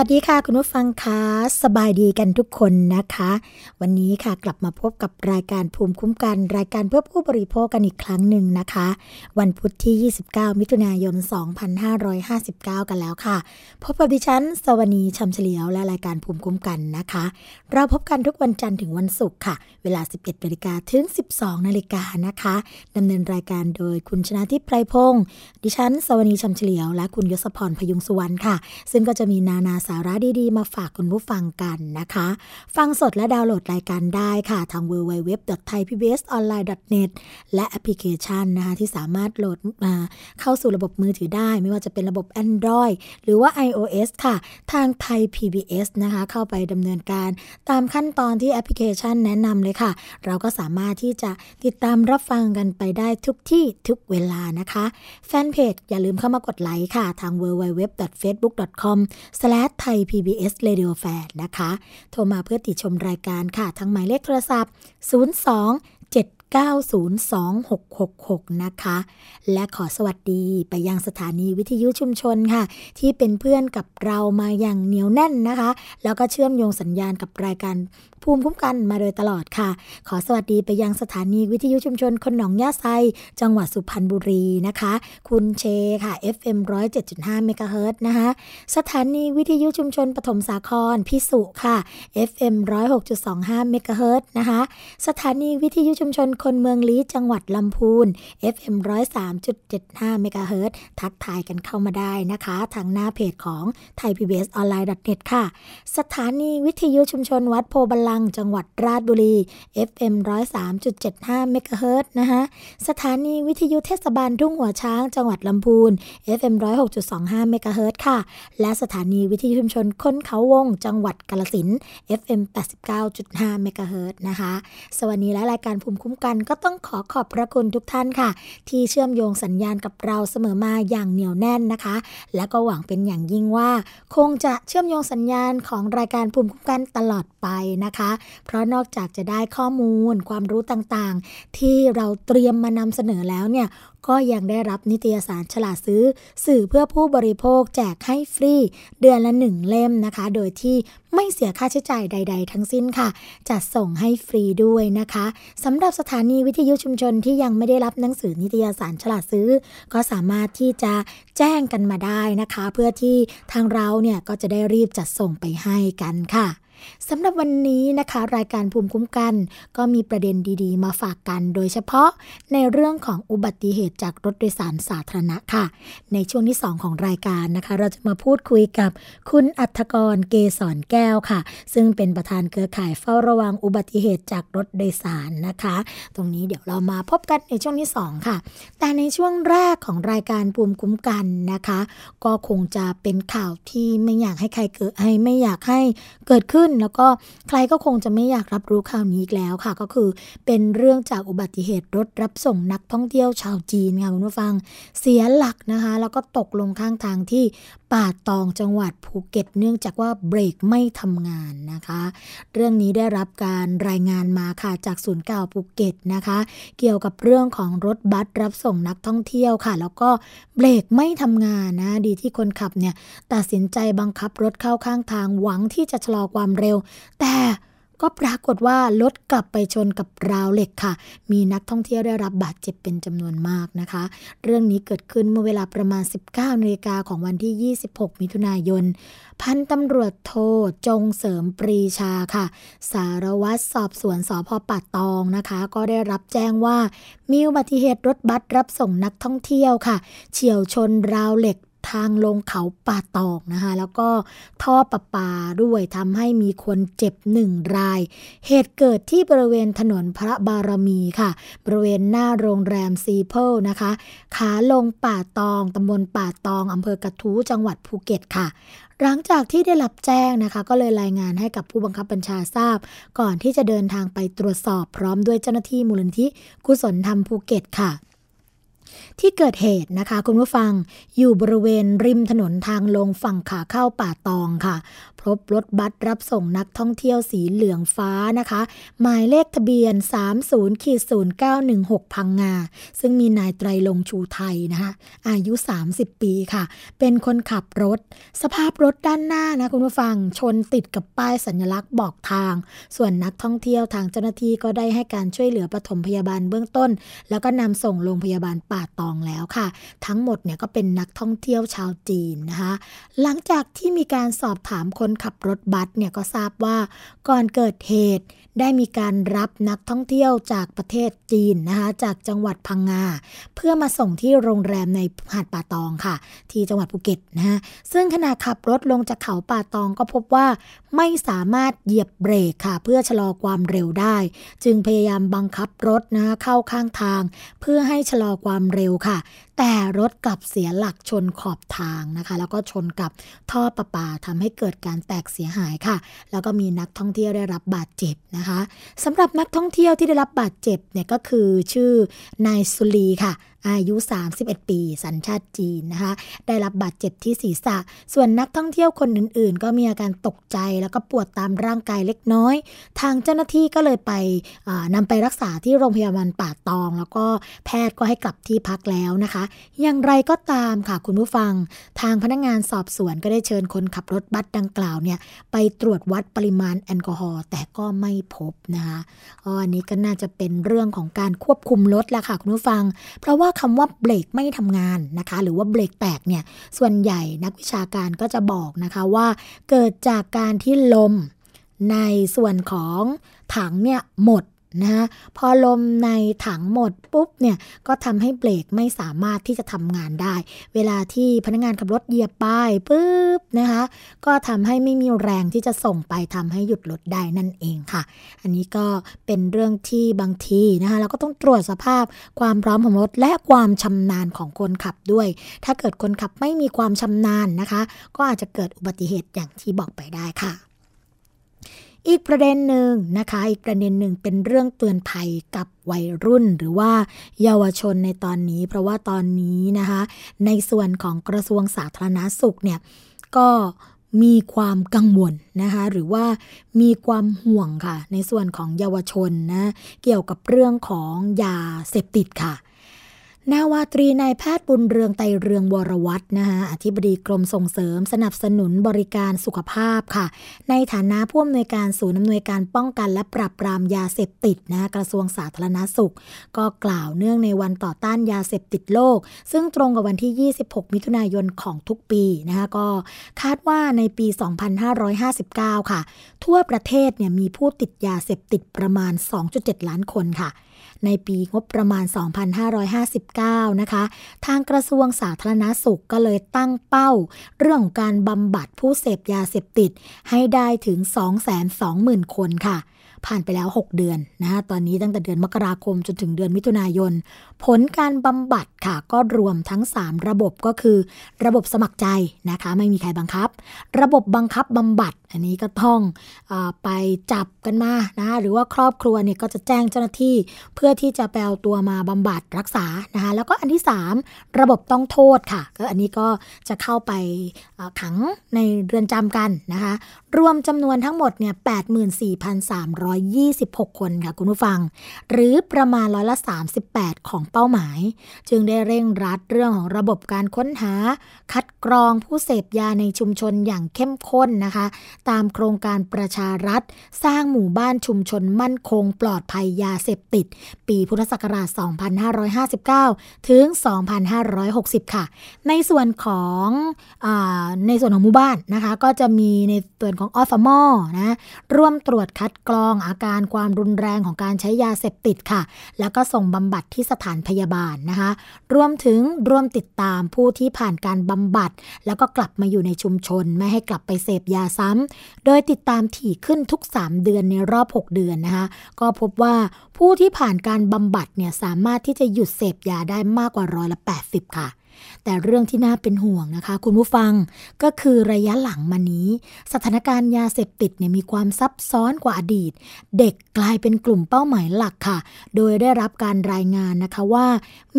วัสดีค่ะ คุณผู้ฟังคะสบายดีกันทุกคนนะคะ วันนี้ค่ะกลับมาพบกับรายการภูมิคุ้มกัน รายการเพื่อผู้บริโภคกันอีกครั้งหนึ่งนะคะ วันพุธที่ 29 มิถุนายน 2559 กันแล้วค่ะ พบกับดิฉัน สวนีชำเฉลียวและรายการภูมิคุ้มกันนะคะ เราพบกันทุกวันจันทร์ถึงวันศุกร์ค่ะ เวลา 11นาฬิกาถึง 12นาฬิกานะคะดำเนินรายการโดยคุณชนะทิพย์ไพรพงศ์ดิฉัน สวนีชำเฉลียว และคุณยศพรพยุงสุวรรณค่ะ ซึ่งก็จะมีนานาสาระดีๆ มาฝากคุณผู้ฟังกันนะคะ ฟังสดและดาวน์โหลดรายการได้ค่ะ ทาง www.thaipbsonline.net และแอปพลิเคชันนะคะ ที่สามารถโหลดมาเข้าสู่ระบบมือถือได้ ไม่ว่าจะเป็นระบบ Android หรือว่า iOS ค่ะ ทางไทย PBS นะคะ เข้าไปดำเนินการตามขั้นตอนที่แอปพลิเคชันแนะนำเลยค่ะ เราก็สามารถที่จะติดตามรับฟังกันไปได้ทุกที่ทุกเวลานะคะ แฟนเพจอย่าลืมเข้ามากดไลค์ค่ะ ทางไทย PBS Radio Fan นะคะ โทรมาเพื่อติดชมรายการค่ะ ทางหมายเลขโทรศัพท์ 02 902-666 นะคะ และขอสวัสดีไปยังสถานีวิทยุชุมชนค่ะ ที่เป็นเพื่อนกับเรามาอย่างเหนียวแน่นนะคะ แล้วก็เชื่อมโยงสัญญาณกับรายการภูมิคุ้มกันมาโดยตลอดค่ะ ขอสวัสดีไปยังสถานีวิทยุชุมชนคนหนองยาไซ จังหวัดสุพรรณบุรีนะคะ คุณเชค่ะ FM 107.5เมกะเฮิรตนะคะสถานีวิทยุชุมชนปฐมสาครพิสุค่ะ FM 106.25เมกะเฮิรตนะคะ สถานีวิทยุชุมชนคนเมืองลี้จังหวัดลำพูน FM 103.75เมกะเฮิรตทักทายกันเข้ามาได้นะคะ ทางหน้าเพจของไทย PBS ออนไลน์ .net ค่ะ สถานีวิทยุชุมชนวัดโพบาลัง จังหวัดราชบุรี FM 103.75เมกะเฮิรตนะคะสถานีวิทยุเทศบาลทุ่งหัวช้าง จังหวัดลำพูน FM 106.25เมกะเฮิรตค่ะ และสถานีวิทยุชุมชนคนเขาวง จังหวัดกาลสิน FM 89.5เมกะเฮิรตนะคะ สวัสดีและรายการภูมิคุ้มกันก็ต้องขอขอบพระคุณทุกท่านค่ะ ที่เชื่อมโยงสัญญาณกับเราเสมอมาอย่างเหนียวแน่นนะคะ และก็หวังเป็นอย่างยิ่งว่า คงจะเชื่อมโยงสัญญาณของรายการภูมิคุ้มกันตลอดไปนะคะ เพราะนอกจากจะได้ข้อมูลความรู้ต่างๆ ที่เราเตรียมมานำเสนอแล้วเนี่ย ก็ยังได้รับนิตยสารฉลาดซื้อ สื่อเพื่อผู้บริโภคแจกให้ฟรี เดือนละหนึ่งเล่มนะคะ โดยที่ไม่เสียค่าใช้จ่ายใด ๆ ทั้งสิ้นค่ะ จัดส่งให้ฟรีด้วยนะคะสำหรับสถานีวิทยุชุมชนที่ยังไม่ได้รับหนังสือนิตยสารฉลาดซื้อ ก็สามารถที่จะแจ้งกันมาได้นะคะ เพื่อที่ทางเราเนี่ยก็จะได้รีบจัดส่งไปให้กันค่ะ สำหรับวันนี้นะคะ รายการภูมิคุ้มกัน ก็มีประเด็นดีๆ มาฝากกัน โดยเฉพาะในเรื่องของอุบัติเหตุจากรถโดยสารสาธารณะค่ะ ในช่วงที่ 2 ของรายการนะคะ เราจะมาพูดคุยกับคุณอัธกรเกษรแก้วค่ะ ซึ่งเป็นประธานเครือข่ายเฝ้าระวังอุบัติเหตุจากรถโดยสารนะคะ ตรงนี้เดี๋ยวเรามาพบกันในช่วงที่ 2 ค่ะ แต่ในช่วงแรกของรายการภูมิคุ้มกันนะคะ ก็คงจะเป็นข่าวที่ไม่อยากให้ใครเกิดให้ไม่อยากให้เกิดขึ้นแล้วก็ใครก็คงจะไม่อยากรับรู้ข่าวนี้อีกแล้วค่ะ ก็คือเป็นเรื่องจากอุบัติเหตุรถรับส่งนักท่องเที่ยวชาวจีนค่ะคุณผู้ฟังเสียหลักนะคะ แล้วก็ตกลงข้างทางที่ป่าตองจังหวัดภูเก็ต เนื่องจากว่าเบรกไม่ทำงานนะคะ เรื่องนี้ได้รับการรายงานมาค่ะจากศูนย์เก่าภูเก็ตนะคะ เกี่ยวกับเรื่องของรถบัสรับส่งนักท่องเที่ยวค่ะ แล้วก็เบรกไม่ทำงานนะ ดีที่คนขับเนี่ยตัดสินใจบังคับรถเข้าข้างทางหวังที่จะชะลอความเร็ว แต่ก็ปรากฏว่ารถกลับไปชนกับราวเหล็กค่ะ มีนักท่องเที่ยวได้รับบาดเจ็บเป็นจำนวนมากนะคะ เรื่องนี้เกิดขึ้นเมื่อเวลาประมาณ 19นาฬิกาของวันที่ 26 มิถุนายน พันตำรวจโทจงเสริมปรีชาค่ะ สารวัตรสอบสวนสพปัดตองนะคะ ก็ได้รับแจ้งว่า มีอุบัติเหตุรถบัสรับส่งนักท่องเที่ยวค่ะ เฉียวชนราวเหล็ก ทางลงเขาป่าตองนะคะ แล้วก็ท่อประปาด้วยทำให้มีคนเจ็บหนึ่งราย เหตุเกิดที่บริเวณถนนพระบารมีค่ะ บริเวณหน้าโรงแรมซีเพิลนะคะ ขาลงป่าตองตำบลป่าตองอำเภอกระทู้จังหวัดภูเก็ตค่ะหลังจากที่ได้รับแจ้งนะคะ ก็เลยรายงานให้กับผู้บังคับบัญชาทราบ ก่อนที่จะเดินทางไปตรวจสอบพร้อมด้วยเจ้าหน้าที่มูลนิธิกุศลธรรมภูเก็ตค่ะ ที่เกิดเหตุนะคะ คุณผู้ฟังอยู่บริเวณริมถนนทางลงฝั่งขาเข้าป่าตองค่ะ พบรถบัสรับส่งนักท่องเที่ยวสีเหลืองฟ้านะคะ หมายเลขทะเบียน 30ขีด0916 พังงา ซึ่งมีนายไตรลงชูไทยนะคะอายุ 30 ปีค่ะ เป็นคนขับรถ สภาพรถด้านหน้านะคุณผู้ฟังชนติดกับป้ายสัญลักษณ์บอกทาง ส่วนนักท่องเที่ยวทางเจ้าหน้าที่ก็ได้ให้การช่วยเหลือปฐมพยาบาลเบื้องต้น แล้วก็นำส่งโรงพยาบาลป่าป่าตองแล้วค่ะ ทั้งหมดเนี่ยก็เป็นนักท่องเที่ยวชาวจีนนะคะ หลังจากที่มีการสอบถามคนขับรถบัสเนี่ยก็ทราบว่าก่อนเกิดเหตุได้มีการรับนักท่องเที่ยวจากประเทศจีนนะคะจากจังหวัดพังงาเพื่อมาส่งที่โรงแรมในหาดป่าตองค่ะ ที่จังหวัดภูเก็ตนะฮะซึ่งขณะขับรถลงจากเขาป่าตองก็พบว่าไม่สามารถเหยียบเบรกค่ะ เพื่อชะลอความเร็วได้ จึงพยายามบังคับรถนะเข้าข้างทาง เพื่อให้ชะลอความเร็วค่ะ แต่รถกลับเสียหลักชนขอบทางนะคะ แล้วก็ชนกับท่อประปาทำให้เกิดการแตกเสียหายค่ะ แล้วก็มีนักท่องเที่ยวได้รับบาดเจ็บนะคะสำหรับนักท่องเที่ยวที่ได้รับบาดเจ็บเนี่ยก็คือชื่อนายสุลีค่ะอายุ 31 ปี สัญชาติจีนนะคะ ได้รับบาดเจ็บที่ศีรษะ ส่วนนักท่องเที่ยวคนอื่นๆ ก็มีอาการตกใจแล้วก็ปวดตามร่างกายเล็กน้อย ทางเจ้าหน้าที่ก็เลยไปนำไปรักษาที่โรงพยาบาลป่าตอง แล้วก็แพทย์ก็ให้กลับที่พักแล้วนะคะอย่างไรก็ตามค่ะคุณผู้ฟัง ทางพนักงงานสอบสวนก็ได้เชิญคนขับรถบัสดังกล่าวเนี่ยไปตรวจวัดปริมาณแอลกอฮอล์แต่ก็ไม่พบนะคะอันนี้ก็น่าจะเป็นเรื่องของการควบคุมรถแหละค่ะคุณผู้ฟัง เพราะว่าคำว่าเบรกไม่ทำงานนะคะ หรือว่าเบรกแตกเนี่ยส่วนใหญ่นักวิชาการก็จะบอกนะคะว่า เกิดจากการที่ลมในส่วนของถังเนี่ยหมด นะพอลมในถังหมดปุ๊บเนี่ยก็ทำให้เบรกไม่สามารถที่จะทำงานได้ เวลาที่พนักงานขับรถเหยียบป้ายปุ๊บนะคะก็ทำให้ไม่มีแรงที่จะส่งไปทำให้หยุดรถได้นั่นเองค่ะ อันนี้ก็เป็นเรื่องที่บางทีนะคะเราก็ต้องตรวจสภาพความพร้อมของรถและความชำนาญของคนขับด้วย ถ้าเกิดคนขับไม่มีความชำนาญนะคะ ก็อาจจะเกิดอุบัติเหตุอย่างที่บอกไปได้ค่ะ อีกประเด็นหนึ่งนะคะ อีกประเด็นหนึ่งเป็นเรื่องเตือนภัยกับวัยรุ่นหรือว่าเยาวชนในตอนนี้ เพราะว่าตอนนี้นะคะ ในส่วนของกระทรวงสาธารณาสุขเนี่ยก็มีความกังวลนะคะหรือว่ามีความห่วงค่ะ ในส่วนของเยาวชนนะเกี่ยวกับเรื่องของยาเสพติดค่ะ นาวาตรีนายแพทย์บุญเรืองไตเรืองวรวัฒนะคะอธิบดีกรมส่งเสริม สนับสนุนบริการสุขภาพค่ะ ในฐานะผู้อำนวยการศูนย์อำนวยการป้องกันและปราบปรามยาเสพติดนะกระทรวงสาธารณาสุข ก็กล่าวเนื่องในวันต่อต้านยาเสพติดโลก ซึ่งตรงกับวันที่ 26 มิถุนายนของทุกปีนะคะก็คาดว่าในปี 2559 ค่ะ ทั่วประเทศเนี่ยมีผู้ติดยาเสพติดประมาณ 2.7 ล้านคนค่ะ ในปีงบประมาณ 2559 นะคะ ทางกระทรวงสาธารณาสุขก็เลยตั้งเป้า เรื่องของการบำบัดผู้เสพยาเสพติด ให้ได้ถึง 220,000 คนค่ะ ผ่านไปแล้ว 6 เดือนนะตอนนี้ตั้งแต่เดือนมกราคมจนถึงเดือนมิถุนายน ผลการบำบัดค่ะ ก็รวมทั้ง 3 ระบบก็คือ ระบบสมัครใจนะคะ ไม่มีใครบังคับ ระบบบังคับบำบัด อันนี้ก็ต้องอไปจับกันมานะหรือว่าครอบครัวเนี่ยก็จะแจ้งเจ้าหน้าที่ เพื่อที่จะไปเอาตัวมาบำบัดรักษานะคะแล้วก็อันที่ 3 ระบบต้องโทษค่ะก็อันนี้ก็จะเข้าไปขังในเรือนจำกันนะคะรวมจำนวนทั้งหมดเนี่ย84,326 คนค่ะคุณผู้ฟัง หรือประมาณร้อยละ 38 ของเป้าหมาย จึงได้เร่งรัดเรื่องของระบบการค้นหา คัดกรองผู้เสพยาในชุมชนอย่างเข้มข้นนะคะ ตามโครงการประชารัฐ สร้างหมู่บ้านชุมชนมั่นคงปลอดภัยยาเสพติด ปีพุทธศักราช 2559 ถึง 2560 ค่ะ ในส่วนของอในส่วนของหมู่บ้านนะคะ ก็จะมีในส่วนของอสมอนะร่วมตรวจคัดกรองอาการความรุนแรงของการใช้ยาเสพติดค่ะ แล้วก็ส่งบำบัดที่สถานพยาบาลนะคะ รวมถึงร่วมติดตามผู้ที่ผ่านการบำบัด แล้วก็กลับมาอยู่ในชุมชน ไม่ให้กลับไปเสพยาซ้ำ โดยติดตามถี่ขึ้นทุก 3 เดือนในรอบ 6 เดือนนะคะ ก็พบว่าผู้ที่ผ่านการบำบัดเนี่ยสามารถที่จะหยุดเสพยาได้มากกว่าร้อยละ 80 ค่ะ แต่เรื่องที่น่าเป็นห่วงนะคะ คุณผู้ฟังก็คือระยะหลังมานี้ สถานการณ์ยาเสพติดเนี่ยมีความซับซ้อนกว่าอดีต เด็กกลายเป็นกลุ่มเป้าหมายหลักค่ะ โดยได้รับการรายงานนะคะว่า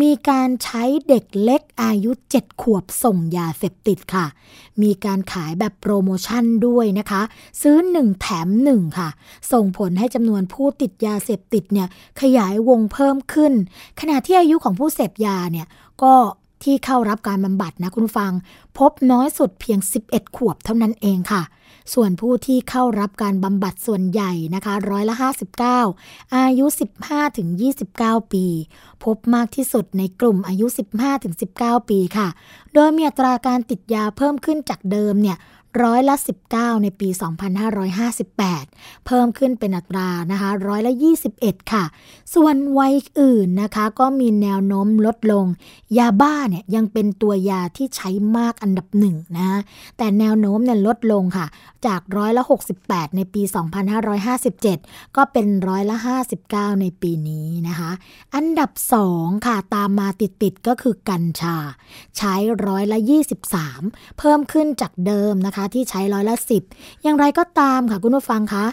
มีการใช้เด็กเล็กอายุ 7 ขวบส่งยาเสพติดค่ะ มีการขายแบบโปรโมชั่นด้วยนะคะ ซื้อ 1 แถม 1 ค่ะ ส่งผลให้จำนวนผู้ติดยาเสพติดเนี่ยขยายวงเพิ่มขึ้น ขณะที่อายุของผู้เสพยาเนี่ยก็ ที่เข้ารับการบำบัดนะคุณฟัง พบน้อยสุดเพียง 11 ขวบเท่านั้นเองค่ะ ส่วนผู้ที่เข้ารับการบำบัดส่วนใหญ่นะคะร้อยละ 59 อายุ 15-29 ปี พบมากที่สุดในกลุ่มอายุ 15-19 ปีค่ะ โดยมีอัตราการติดยาเพิ่มขึ้นจากเดิมเนี่ย ร้อยละ 19 ในปี 2558 เพิ่มขึ้นเป็นอัตรานะคะร้อยละ 21 ค่ะ ส่วนวัยอื่นนะคะก็มีแนวโน้มลดลง ยาบ้าเนี่ยยังเป็นตัวยาที่ใช้มากอันดับหนึ่งนะแต่แนวโน้มเนี่ยลดลงค่ะ จากร้อยละ 68 ในปี 2557 ก็เป็นร้อยละ 59 ในปีนี้นะคะ อันดับ 2 ค่ะตามมาติดๆก็คือกัญชา ใช้ร้อยละ 23 เพิ่มขึ้นจากเดิมนะคะที่ใช้ร้อยละสิบอย่างไรก็ตามค่ะคุณผู้ฟังคะ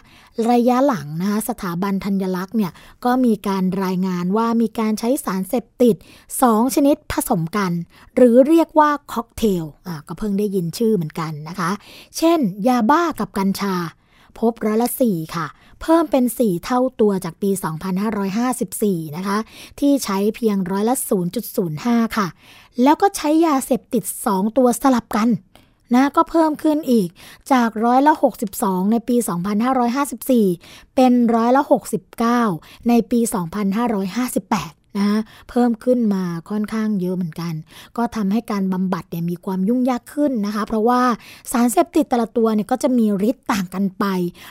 ระยะหลังนะคะสถาบันธัญลักษณ์เนี่ยก็มีการรายงานว่ามีการใช้สารเสพติด 2 ชนิดผสมกัน หรือเรียกว่าค็อกเทลอ่ก็เพิ่งได้ยินชื่อเหมือนกันนะคะ เช่น ยาบ้ากับกัญชา พบร้อยละสี่ค่ะ เพิ่มเป็น 4 เท่าตัวจากปี 2554 นะคะ ที่ใช้เพียงร้อยละ 0.05 ค่ะ แล้วก็ใช้ยาเสพติด 2 ตัวสลับกัน นะก็เพิ่มขึ้นอีกจากร้อยละ 62 ในปี 2554 เป็นร้อยละ 69 ในปี 2558 นะเพิ่มขึ้นมาค่อนข้างเยอะเหมือนกัน ก็ทำให้การบำบัดเนี่ยมีความยุ่งยากขึ้นนะคะ เพราะว่าสารเสพติดแต่ละตัวเนี่ยก็จะมีฤทธิ์ต่างกันไป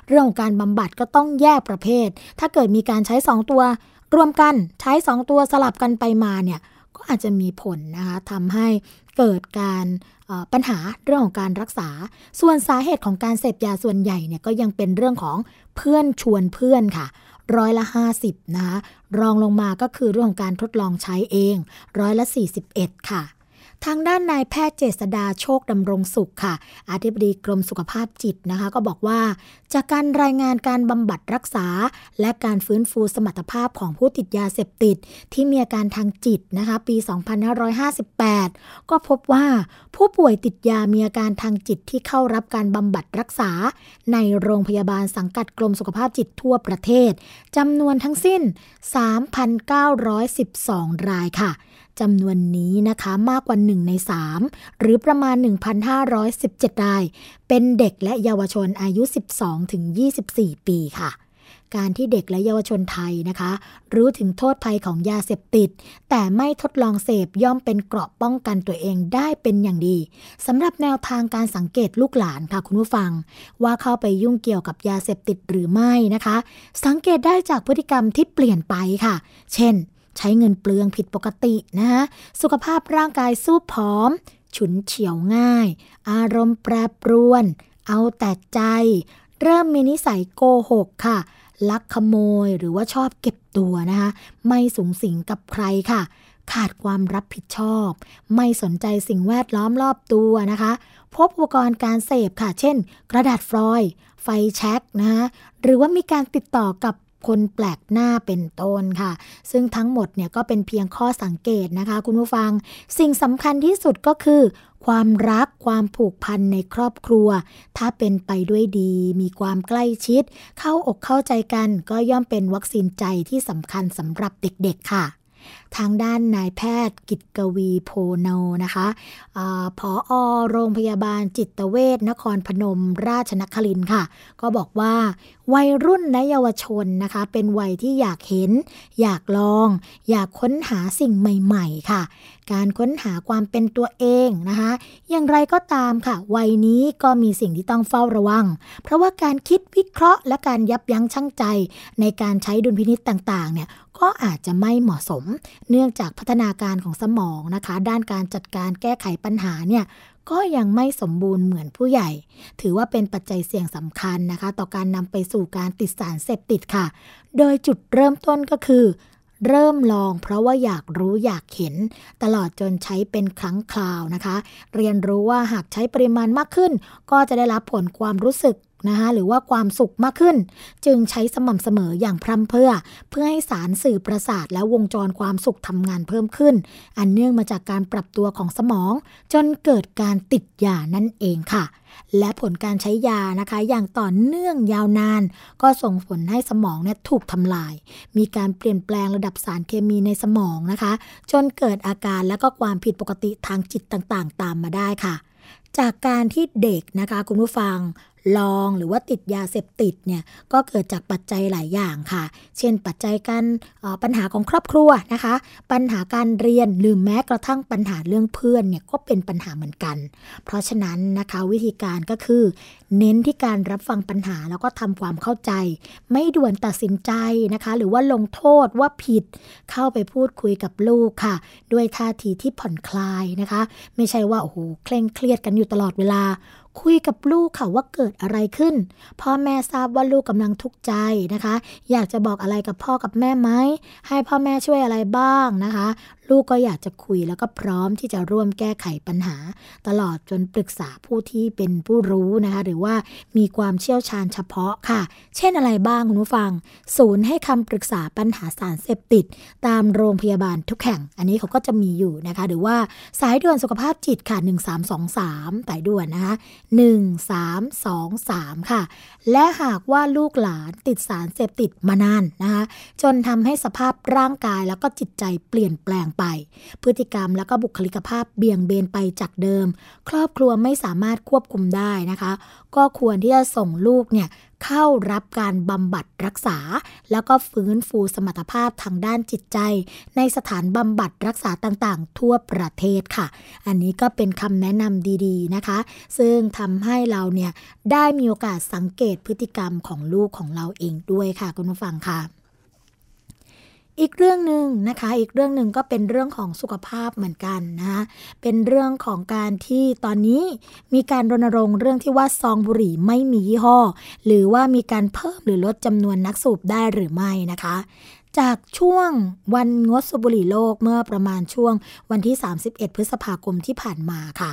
เรื่องของการบำบัดก็ต้องแยกประเภท ถ้าเกิดมีการใช้ 2 ตัวรวมกันใช้ 2 ตัวสลับกันไปมาเนี่ย ก็อาจจะมีผลนะคะทำให้เกิดการปัญหาเรื่องของการรักษา ส่วนสาเหตุของการเสพยาส่วนใหญ่เนี่ยก็ยังเป็นเรื่องของเพื่อนชวนเพื่อนค่ะร้อยละ 50 นะคะรองลงมาก็คือเรื่องของการทดลองใช้เอง ร้อยละ 41 ค่ะ ทางด้านนายแพทย์เจษดาโชคดำรงสุขค่ะอธิบดีกรมสุขภาพจิตนะคะ ก็บอกว่า จากการรายงานการบำบัดรักษา และการฟื้นฟูสมรรถภาพของผู้ติดยาเสพติด ที่มีอาการทางจิตนะคะ ปี 2558 ก็พบว่าผู้ป่วยติดยามีอาการทางจิตที่เข้ารับการบำบัดรักษา ในโรงพยาบาลสังกัดกรมสุขภาพจิตทั่วประเทศจำนวนทั้งสิ้น 3,912 รายค่ะ จำนวนนี้นะคะมากกว่า1ใน 3 หรือประมาณ 1,517ราย เป็นเด็กและเยาวชนอายุ 12-24 ปีค่ะการที่เด็กและเยาวชนไทยนะคะ รู้ถึงโทษภัยของยาเสพติด แต่ไม่ทดลองเสพย่อมเป็นเกราะป้องกันตัวเองได้เป็นอย่างดีสำหรับแนวทางการสังเกตลูกหลานค่ะคุณผู้ฟัง ว่าเข้าไปยุ่งเกี่ยวกับยาเสพติดหรือไม่นะคะ สังเกตได้จากพฤติกรรมที่เปลี่ยนไปค่ะ เช่น ใช้เงินเปลืองผิดปกตินะคะสุขภาพร่างกายสู้ผอม ฉุนเฉียวง่าย อารมณ์แปรปรวน เอาแต่ใจ เริ่มมีนิสัยโกหกค่ะ ลักขโมยหรือว่าชอบเก็บตัวนะคะไม่สูงสิงกับใครค่ะ ขาดความรับผิดชอบ ไม่สนใจสิ่งแวดล้อมรอบตัวนะคะ พบอุปกรณ์การเสพค่ะ เช่น กระดาษฟลอย ไฟแช็กนะคะหรือว่ามีการติดต่อกับ คนแปลกหน้าเป็นต้นค่ะ ซึ่งทั้งหมดเนี่ยก็เป็นเพียงข้อสังเกตนะคะ คุณผู้ฟัง สิ่งสำคัญที่สุดก็คือ ความรักความผูกพันในครอบครัว ถ้าเป็นไปด้วยดี มีความใกล้ชิด เข้าอกเข้าใจกัน ก็ย่อมเป็นวัคซีนใจที่สำคัญสำหรับเด็กๆค่ะ ทางด้านนายแพทย์กิตกวีโพโนนะคะอผออโรงพยาบาลจิตเวชนครพนมราชนครินค่ะ ก็บอกว่าวัยรุ่นและเยาวชนนะคะ เป็นวัยที่อยากเห็น อยากลอง อยากค้นหาสิ่งใหม่ ๆ ค่ะ การค้นหาความเป็นตัวเองนะคะ อย่างไรก็ตามค่ะ วัยนี้ก็มีสิ่งที่ต้องเฝ้าระวัง เพราะว่าการคิดวิเคราะห์และการยับยั้งชั่งใจ ในการใช้ดุลพินิษต่างๆเนี่ย ก็อาจจะไม่เหมาะสม เนื่องจากพัฒนาการของสมองนะคะ ด้านการจัดการแก้ไขปัญหาเนี่ยก็ยังไม่สมบูรณ์เหมือนผู้ใหญ่ ถือว่าเป็นปัจจัยเสี่ยงสำคัญนะคะ ต่อการนำไปสู่การติดสารเสพติดค่ะ โดยจุดเริ่มต้นก็คือ เริ่มลองเพราะว่าอยากรู้อยากเห็น ตลอดจนใช้เป็นครั้งคราวนะคะ เรียนรู้ว่าหากใช้ปริมาณมากขึ้น ก็จะได้รับผลความรู้สึก นะคะหรือว่าความสุขมากขึ้น จึงใช้สม่ำเสมออย่างพร่ำเพื่อ เพื่อให้สารสื่อประสาทและวงจรความสุขทำงานเพิ่มขึ้น อันเนื่องมาจากการปรับตัวของสมอง จนเกิดการติดยานั่นเองค่ะ และผลการใช้ยานะคะ อย่างต่อเนื่องยาวนาน ก็ส่งผลให้สมองเนี่ยถูกทำลาย มีการเปลี่ยนแปลงระดับสารเคมีในสมองนะคะ จนเกิดอาการและก็ความผิดปกติทางจิตต่างๆ ตามมาได้ค่ะจากการที่เด็กนะคะคุณผู้ฟัง ลองหรือว่าติดยาเสพติดเนี่ยก็เกิดจากปัจจัยหลายอย่างค่ะ เช่น ปัจจัยการปัญหาของครอบครัวนะคะ ปัญหาการเรียนหรือแม้กระทั่งปัญหาเรื่องเพื่อนเนี่ยก็เป็นปัญหาเหมือนกัน เพราะฉะนั้นนะคะวิธีการก็คือ เน้นที่การรับฟังปัญหาแล้วก็ทำความเข้าใจ ไม่ด่วนตัดสินใจนะคะ หรือว่าลงโทษว่าผิดเข้าไปพูดคุยกับลูกค่ะ ด้วยท่าทีที่ผ่อนคลายนะคะ ไม่ใช่ว่าโอ้โหเคร่งเครียดกันอยู่ตลอดเวลา คุยกับลูกค่ะว่าเกิดอะไรขึ้น พ่อแม่ทราบว่าลูกกำลังทุกข์ใจนะคะ อยากจะบอกอะไรกับพ่อกับแม่ไหมให้พ่อแม่ช่วยอะไรบ้างนะคะ ลูกก็อยากจะคุยแล้วก็พร้อมที่จะร่วมแก้ไขปัญหา ตลอดจนปรึกษาผู้ที่เป็นผู้รู้นะคะ หรือว่ามีความเชี่ยวชาญเฉพาะค่ะ เช่นอะไรบ้างคุณผู้ฟัง ศูนย์ให้คำปรึกษาปัญหาสารเสพติด ตามโรงพยาบาลทุกแห่ง อันนี้เขาก็จะมีอยู่นะคะ หรือว่าสายด่วนสุขภาพจิตค่ะ 1323สายด่วนนะคะ 1 3 2 3 ค่ะ และหากว่าลูกหลานติดสารเสพติดมานานนะคะ จนทำให้สภาพร่างกายแล้วก็จิตใจเปลี่ยนแปลงไป พฤติกรรมแล้วก็บุคลิกภาพเบี่ยงเบนไปจากเดิม ครอบครัวไม่สามารถควบคุมได้นะคะ ก็ควรที่จะส่งลูกเนี่ยเข้ารับการบำบัดรักษา แล้วก็ฟื้นฟูสมรรถภาพทางด้านจิตใจ ในสถานบำบัดรักษาต่างๆ ทั่วประเทศค่ะ อันนี้ก็เป็นคำแนะนำดีๆนะคะ ซึ่งทำให้เราเนี่ยได้มีโอกาสสังเกตพฤติกรรมของลูกของเราเองด้วยค่ะคุณผู้ฟังค่ะ อีกเรื่องหนึ่งนะคะ อีกเรื่องหนึ่งก็เป็นเรื่องของสุขภาพเหมือนกันนะ เป็นเรื่องของการที่ตอนนี้มีการรณรงค์เรื่องที่ว่าซองบุหรี่ไม่มียี่ห้อ หรือว่ามีการเพิ่มหรือลดจำนวนนักสูบได้หรือไม่นะคะจากช่วงวันงดสูบบุหรี่โลกเมื่อประมาณช่วงวันที่ 31 พฤษภาคมที่ผ่านมาค่ะ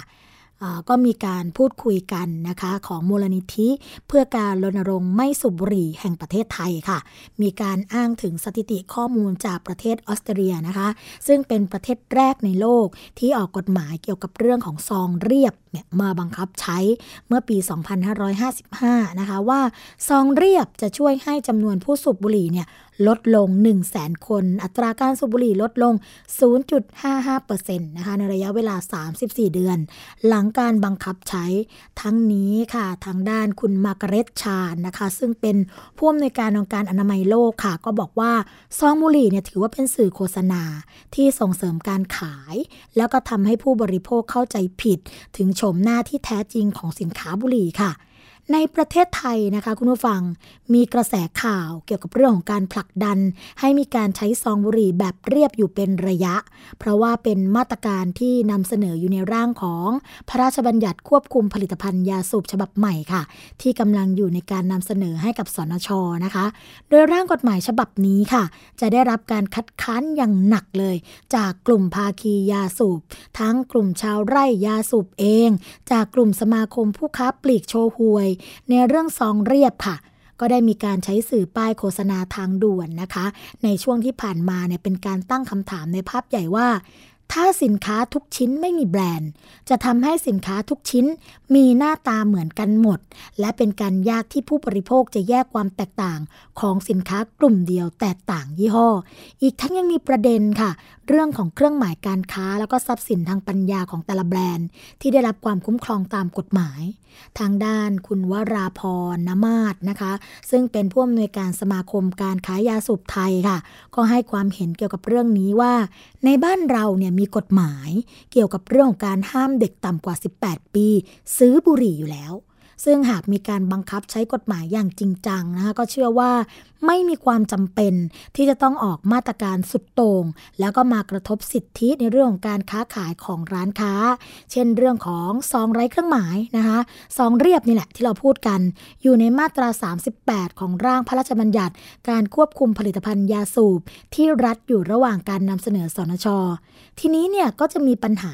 ก็มีการพูดคุยกันนะคะ ของมูลนิธิเพื่อการรณรงค์ไม่สูบบุหรี่แห่งประเทศไทยค่ะ มีการอ้างถึงสถิติข้อมูลจากประเทศออสเตรเลียนะคะ ซึ่งเป็นประเทศแรกในโลกที่ออกกฎหมายเกี่ยวกับเรื่องของซองเรียบเนี่ยมาบังคับใช้เมื่อปี 2555 นะคะว่าซองเรียบจะช่วยให้จำนวนผู้สูบบุหรี่เนี่ย ลดลง 1 0 0 0 0แสนคน อัตราการสูบบุหรี่ลดลง 0.55%นะคะในระยะเวลา 34 เดือน หลังการบังคับใช้ทั้งนี้ค่ะ ทางด้านคุณมาร์กเร็ตชาญนะคะ ซึ่งเป็นผู้อำนวยการองค์การอนามัยโลกค่ะ ก็บอกว่าซองบุหรี่เนี่ยถือว่าเป็นสื่อโฆษณาที่ส่งเสริมการขาย แล้วก็ทำให้ผู้บริโภคเข้าใจผิด ถึงโฉมหน้าที่แท้จริงของสินค้าบุหรี่ค่ะ ในประเทศไทยนะคะคุณผู้ฟังมีกระแสข่าวเกี่ยวกับเรื่องของการผลักดัน ให้มีการใช้ซองบุหรี่แบบเรียบอยู่เป็นระยะ เพราะว่าเป็นมาตรการที่นำเสนออยู่ในร่างของพระราชบัญญัติควบคุมผลิตภัณฑ์ยาสูบฉบับใหม่ค่ะ ที่กำลังอยู่ในการนำเสนอให้กับสนชนะคะ โดยร่างกฎหมายฉบับนี้ค่ะ จะได้รับการคัดค้านอย่างหนักเลย จากกลุ่มภาคียาสูบ ทั้งกลุ่มชาวไร่ยาสูบเอง จากกลุ่มสมาคมผู้ค้าปลีกโชห่วยในเรื่องซองเรียบค่ะ ก็ได้มีการใช้สื่อป้ายโฆษณาทางด่วนนะคะ ในช่วงที่ผ่านมาเนี่ยเป็นการตั้งคำถามในภาพใหญ่ว่า ถ้าสินค้าทุกชิ้นไม่มีแบรนด์ จะทำให้สินค้าทุกชิ้น มีหน้าตาเหมือนกันหมด และเป็นการยากที่ผู้บริโภคจะแยกความแตกต่างของสินค้ากลุ่มเดียวแตกต่างยี่ห้อ อีกทั้งยังมีประเด็นค่ะ เรื่องของเครื่องหมายการค้า แล้วก็ทรัพย์สินทางปัญญาของแต่ละแบรนด์ ที่ได้รับความคุ้มครองตามกฎหมาย ทางด้านคุณวราพรนมาศนะคะ ซึ่งเป็นผู้อำนวยการสมาคมการค้ายาสูบไทยค่ะ ก็ให้ความเห็นเกี่ยวกับเรื่องนี้ว่า ในบ้านเราเนี่ยมีกฎหมาย เกี่ยวกับเรื่องของการห้ามเด็กต่ำกว่า 18 ปีซื้อบุหรี่อยู่แล้ว ซึ่งหากมีการบังคับใช้กฎหมายอย่างจริงจังนะคะก็เชื่อว่าไม่มีความจำเป็นที่จะต้องออกมาตรการสุดโต่งแล้วก็มากระทบสิทธิในเรื่องของการค้าขายของร้านค้า เช่นเรื่องของซองไร้เครื่องหมายนะคะซองเรียบนี่แหละที่เราพูดกัน อยู่ในมาตรา 38 ของร่างพระราชบัญญัติ การควบคุมผลิตภัณฑ์ยาสูบ ที่รัฐอยู่ระหว่างการนำเสนอสนช ทีนี้เนี่ยก็จะมีปัญหา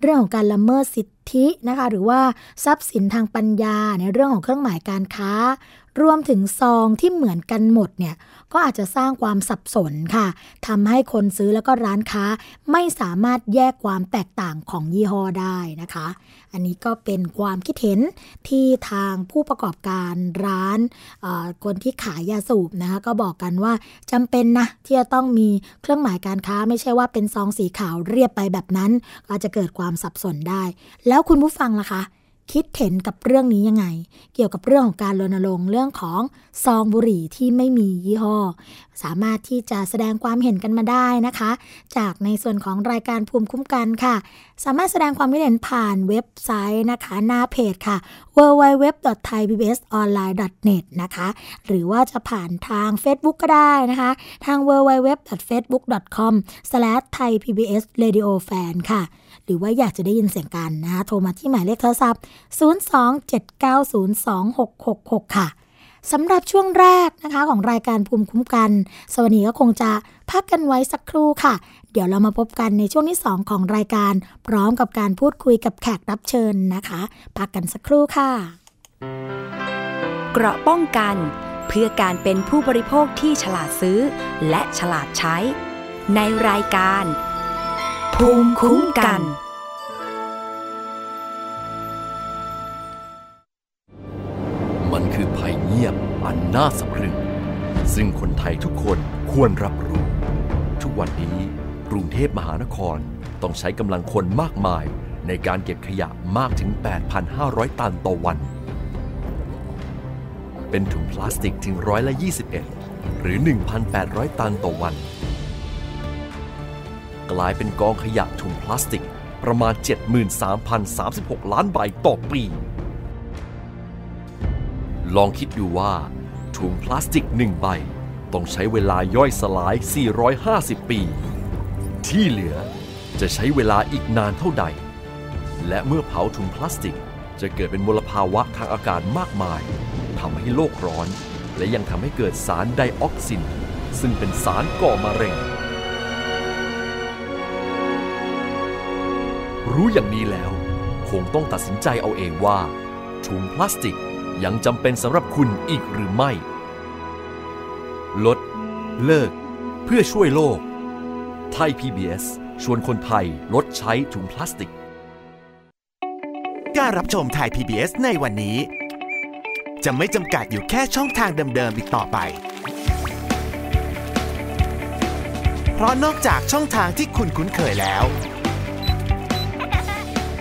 เรื่องของการละเมิดสิท ธินะคะหรือว่าทรัพย์สินทางปัญญาในเรื่องของเครื่องหมายการค้า รวมถึงซองที่เหมือนกันหมดเนี่ยก็อาจจะสร้างความสับสนค่ะทำให้คนซื้อแล้วก็ร้านค้าไม่สามารถแยกความแตกต่างของยี่ห้อได้นะคะ อันนี้ก็เป็นความคิดเห็นที่ทางผู้ประกอบการร้านคนที่ขายยาสูบนะคะก็บอกกันว่าจำเป็นนะที่จะต้องมีเครื่องหมายการค้า ไม่ใช่ว่าเป็นซองสีขาวเรียบไปแบบนั้น ก็จะเกิดความสับสนได้ แล้วคุณผู้ฟังล่ะคะ คิดเห็นกับเรื่องนี้ยังไง เกี่ยวกับเรื่องของการรณรงค์เรื่องของซองบุหรี่ที่ไม่มียี่ห้อ สามารถที่จะแสดงความเห็นกันมาได้นะคะ จากในส่วนของรายการภูมิคุ้มกันค่ะ สามารถแสดงความคิดเห็นผ่านเว็บไซต์นะคะ หน้าเพจค่ะ www.thaipbsonline.net นะคะ หรือว่าจะผ่านทาง Facebook ก็ได้นะคะ ทาง www.facebook.com/thaipbsradiofan ค่ะ หรือว่าอยากจะได้ยินเสียงกันนะคะโทรมาที่หมายเลขโทรศัพท์ 027902666 ค่ะสำหรับช่วงแรกนะคะของรายการภูมิคุ้มกัน สวัสดีก็คงจะพักกันไว้สักครู่ค่ะ เดี๋ยวเรามาพบกันในช่วงที่ 2 ของรายการ พร้อมกับการพูดคุยกับแขกรับเชิญนะคะ พักกันสักครู่ค่ะ เกราะป้องกัน เพื่อการเป็นผู้บริโภคที่ฉลาดซื้อ และฉลาดใช้ ในรายการ ภูมิคุ้มกัน มันคือภัยเงียบอันน่าสะพรึง ซึ่งคนไทยทุกคนควรรับรู้ ทุกวันนี้กรุงเทพมหานครต้องใช้กำลังคนมากมายในการเก็บขยะมากถึง 8,500 ตันต่อวัน เป็นถุงพลาสติกถึงร้อยละ21 หรือ 1,800 ตันต่อวัน กลายเป็นกองขยะถุงพลาสติกประมาณ 73,036 ล้านใบต่อปี ลองคิดดูว่า ถุงพลาสติกหนึ่งใบ ต้องใช้เวลาย่อยสลาย 450 ปี ที่เหลือจะใช้เวลาอีกนานเท่าใด และเมื่อเผาถุงพลาสติกจะเกิดเป็นมลภาวะทางอากาศมากมายทำให้โลกร้อน และยังทำให้เกิดสารไดออกซิน ซึ่งเป็นสารก่อมะเร็ง รู้อย่างนี้แล้ว คงต้องตัดสินใจเอาเองว่าถุงพลาสติกยังจำเป็นสำหรับคุณอีกหรือไม่ ลด เลิก เพื่อช่วยโลก ไทย PBS ชวนคนไทยลดใช้ถุงพลาสติก การรับชมไทย PBS ในวันนี้ จะไม่จำกัดอยู่แค่ช่องทางเดิมๆอีกต่อไป เพราะนอกจากช่องทางที่คุณคุ้นเคยแล้ว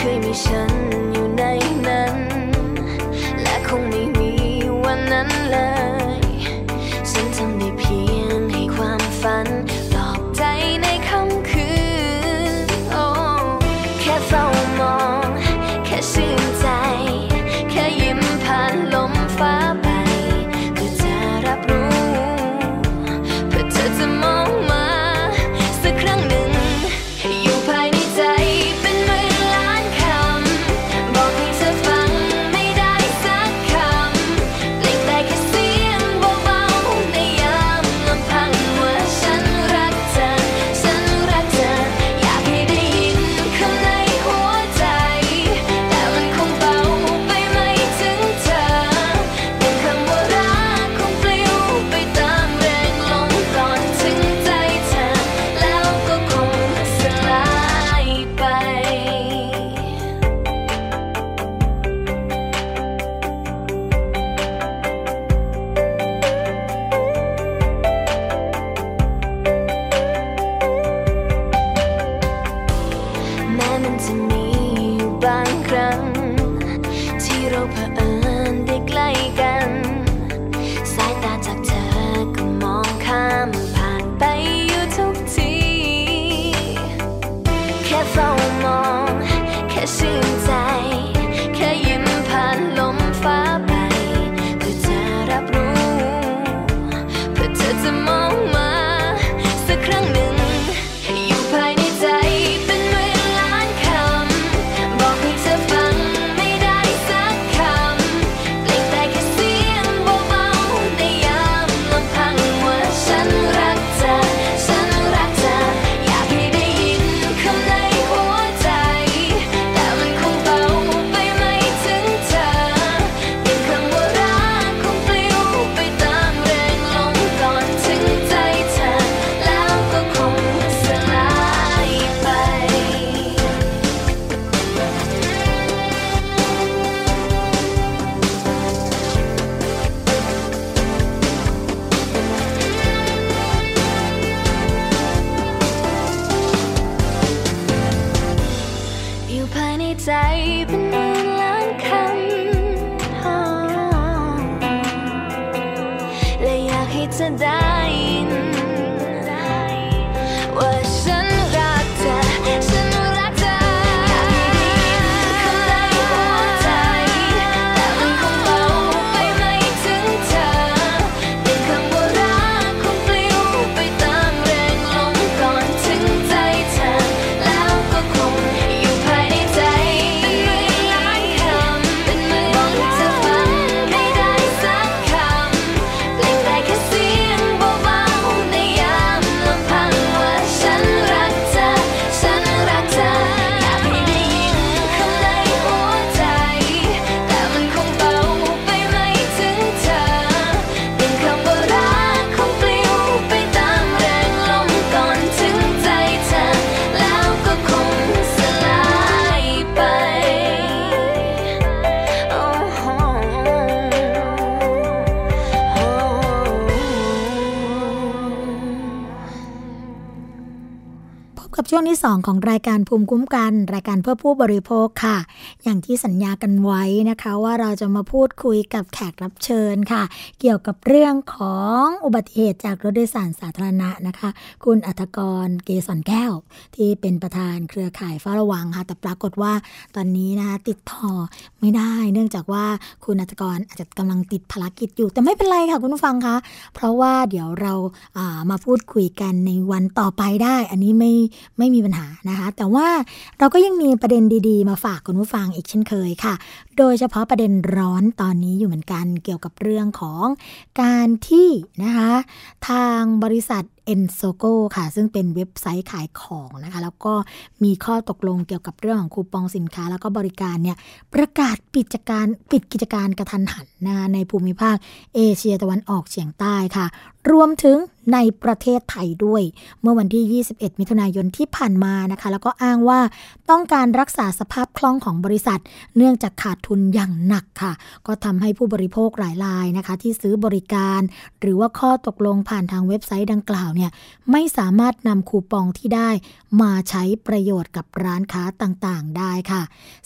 เคยมีฉันอยู่ในนั้น และคงไม่มีวันนั้นเลย วงที่ 2 ของรายการภูมิคุ้มกัน รายการเพื่อผู้บริโภคค่ะ อย่างที่สัญญากันไว้นะคะว่าเราจะมาพูดคุยกับแขกรับเชิญค่ะ เกี่ยวกับเรื่องของอุบัติเหตุจากรถโดยสารสาธารณะนะคะ คุณอัธกรเกษรแก้ว ที่เป็นประธานเครือข่ายเฝ้าระวังค่ะ แต่ปรากฏว่าตอนนี้นะคะติดต่อไม่ได้ เนื่องจากว่าคุณอัธกรอาจจะกำลังติดภารกิจอยู่ แต่ไม่เป็นไรค่ะคุณผู้ฟังคะเพราะว่าเดี๋ยวเราอ่ามาพูดคุยกันในวันต่อไปได้ อันนี้ไม่ไม่มีปัญหานะคะ แต่ว่าเราก็ยังมีประเด็นดีๆ มาฝากคุณผู้ฟังอีกเช่นเคยค่ะ โดยเฉพาะประเด็นร้อนตอนนี้อยู่เหมือนกันเกี่ยวกับเรื่องของการที่นะคะ ทางบริษัท e n s o g o ค่ะ ซึ่งเป็นเว็บไซต์ขายของนะคะ แล้วก็มีข้อตกลงเกี่ยวกับเรื่องของคูปองสินค้า แล้วก็บริการเนี่ยประกาศปิดกิจการปิดกิจการกระทันหันนะคะในภูมิภาคเอเชียตะวันออกเฉียงใต้ค่ะ รวมถึงในประเทศไทยด้วย เมื่อวันที่ 21 มิถุนายนที่ผ่านมานะคะ แล้วก็อ้างว่าต้องการรักษาสภาพคล่องของบริษัท เนื่องจากขาดทุนอย่างหนักค่ะ ก็ทำให้ผู้บริโภคหลายรายนะคะ ที่ซื้อบริการ หรือว่าข้อตกลงผ่านทางเว็บไซต์ดังกล่าวเนี่ยไม่สามารถนำคูปองที่ได้มาใช้ประโยชน์กับร้านค้าต่างๆ ได้ค่ะ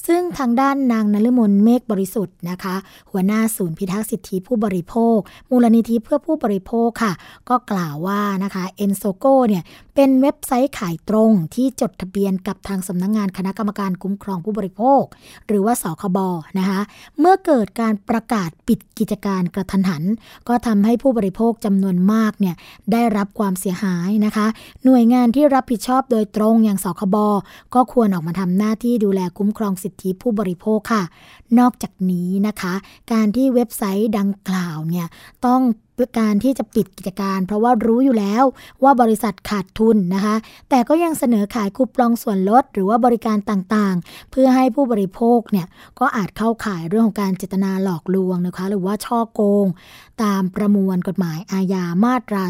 ซึ่งทางด้านนางนฤมลเมฆบริสุทธิ์นะคะ หัวหน้าศูนย์พิทักษ์สิทธิผู้บริโภค มูลนิธิเพื่อผู้บริโภคค่ะ ก็กล่าวว่านะคะ e n s o g o เนี่ยเป็นเว็บไซต์ขายตรงที่จดทะเบียนกับทางสำนักงงานคณะกรรมการคุ้มครองผู้บริโภค หรือว่าสคบนะคะเมื่อเกิดการประกาศปิดกิจการกระทันหัน ก็ทำให้ผู้บริโภคจำนวนมากเนี่ยได้รับความเสียหายนะคะ หน่วยงานที่รับผิดชอบโดยตรงอย่างสคบก็ควรออกมาทำหน้าที่ดูแลคุ้มครองสิทธิผู้บริโภคค่ะ นอกจากนี้นะคะ การที่เว็บไซต์ดังกล่าวเนี่ยต้องการที่จะปิดกิจการ เพราะว่ารู้อยู่แล้วว่าบริษัทขาดทุนนะคะ แต่ก็ยังเสนอขายคูปองส่วนลด หรือว่าบริการต่างๆ เพื่อให้ผู้บริโภคเนี่ยก็อาจเข้าข่ายเรื่องของการเจตนาหลอกลวงนะคะ หรือว่าช่อโกง ตามประมวลกฎหมายอาญามาตรา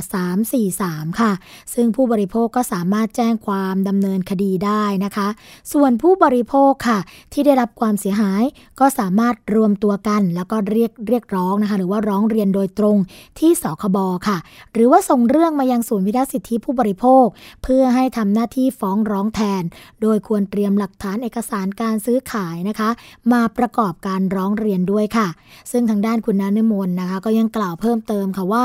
343 ค่ะ ซึ่งผู้บริโภคก็สามารถแจ้งความดำเนินคดีได้นะคะ ส่วนผู้บริโภคค่ะ ที่ได้รับความเสียหายก็สามารถรวมตัวกัน แล้วก็เรียกเรียกร้องนะคะ หรือว่าร้องเรียนโดยตรงทที่สคบค่ะ หรือว่าส่งเรื่องมายังศูนย์พิทักษ์สิทธิผู้บริโภค เพื่อให้ทำหน้าที่ฟ้องร้องแทน โดยควรเตรียมหลักฐานเอกสารการซื้อขายนะคะ มาประกอบการร้องเรียนด้วยค่ะ ซึ่งทางด้านคุณนานมนนะคะ ก็ยังกล่าวเพิ่มเติมค่ะว่า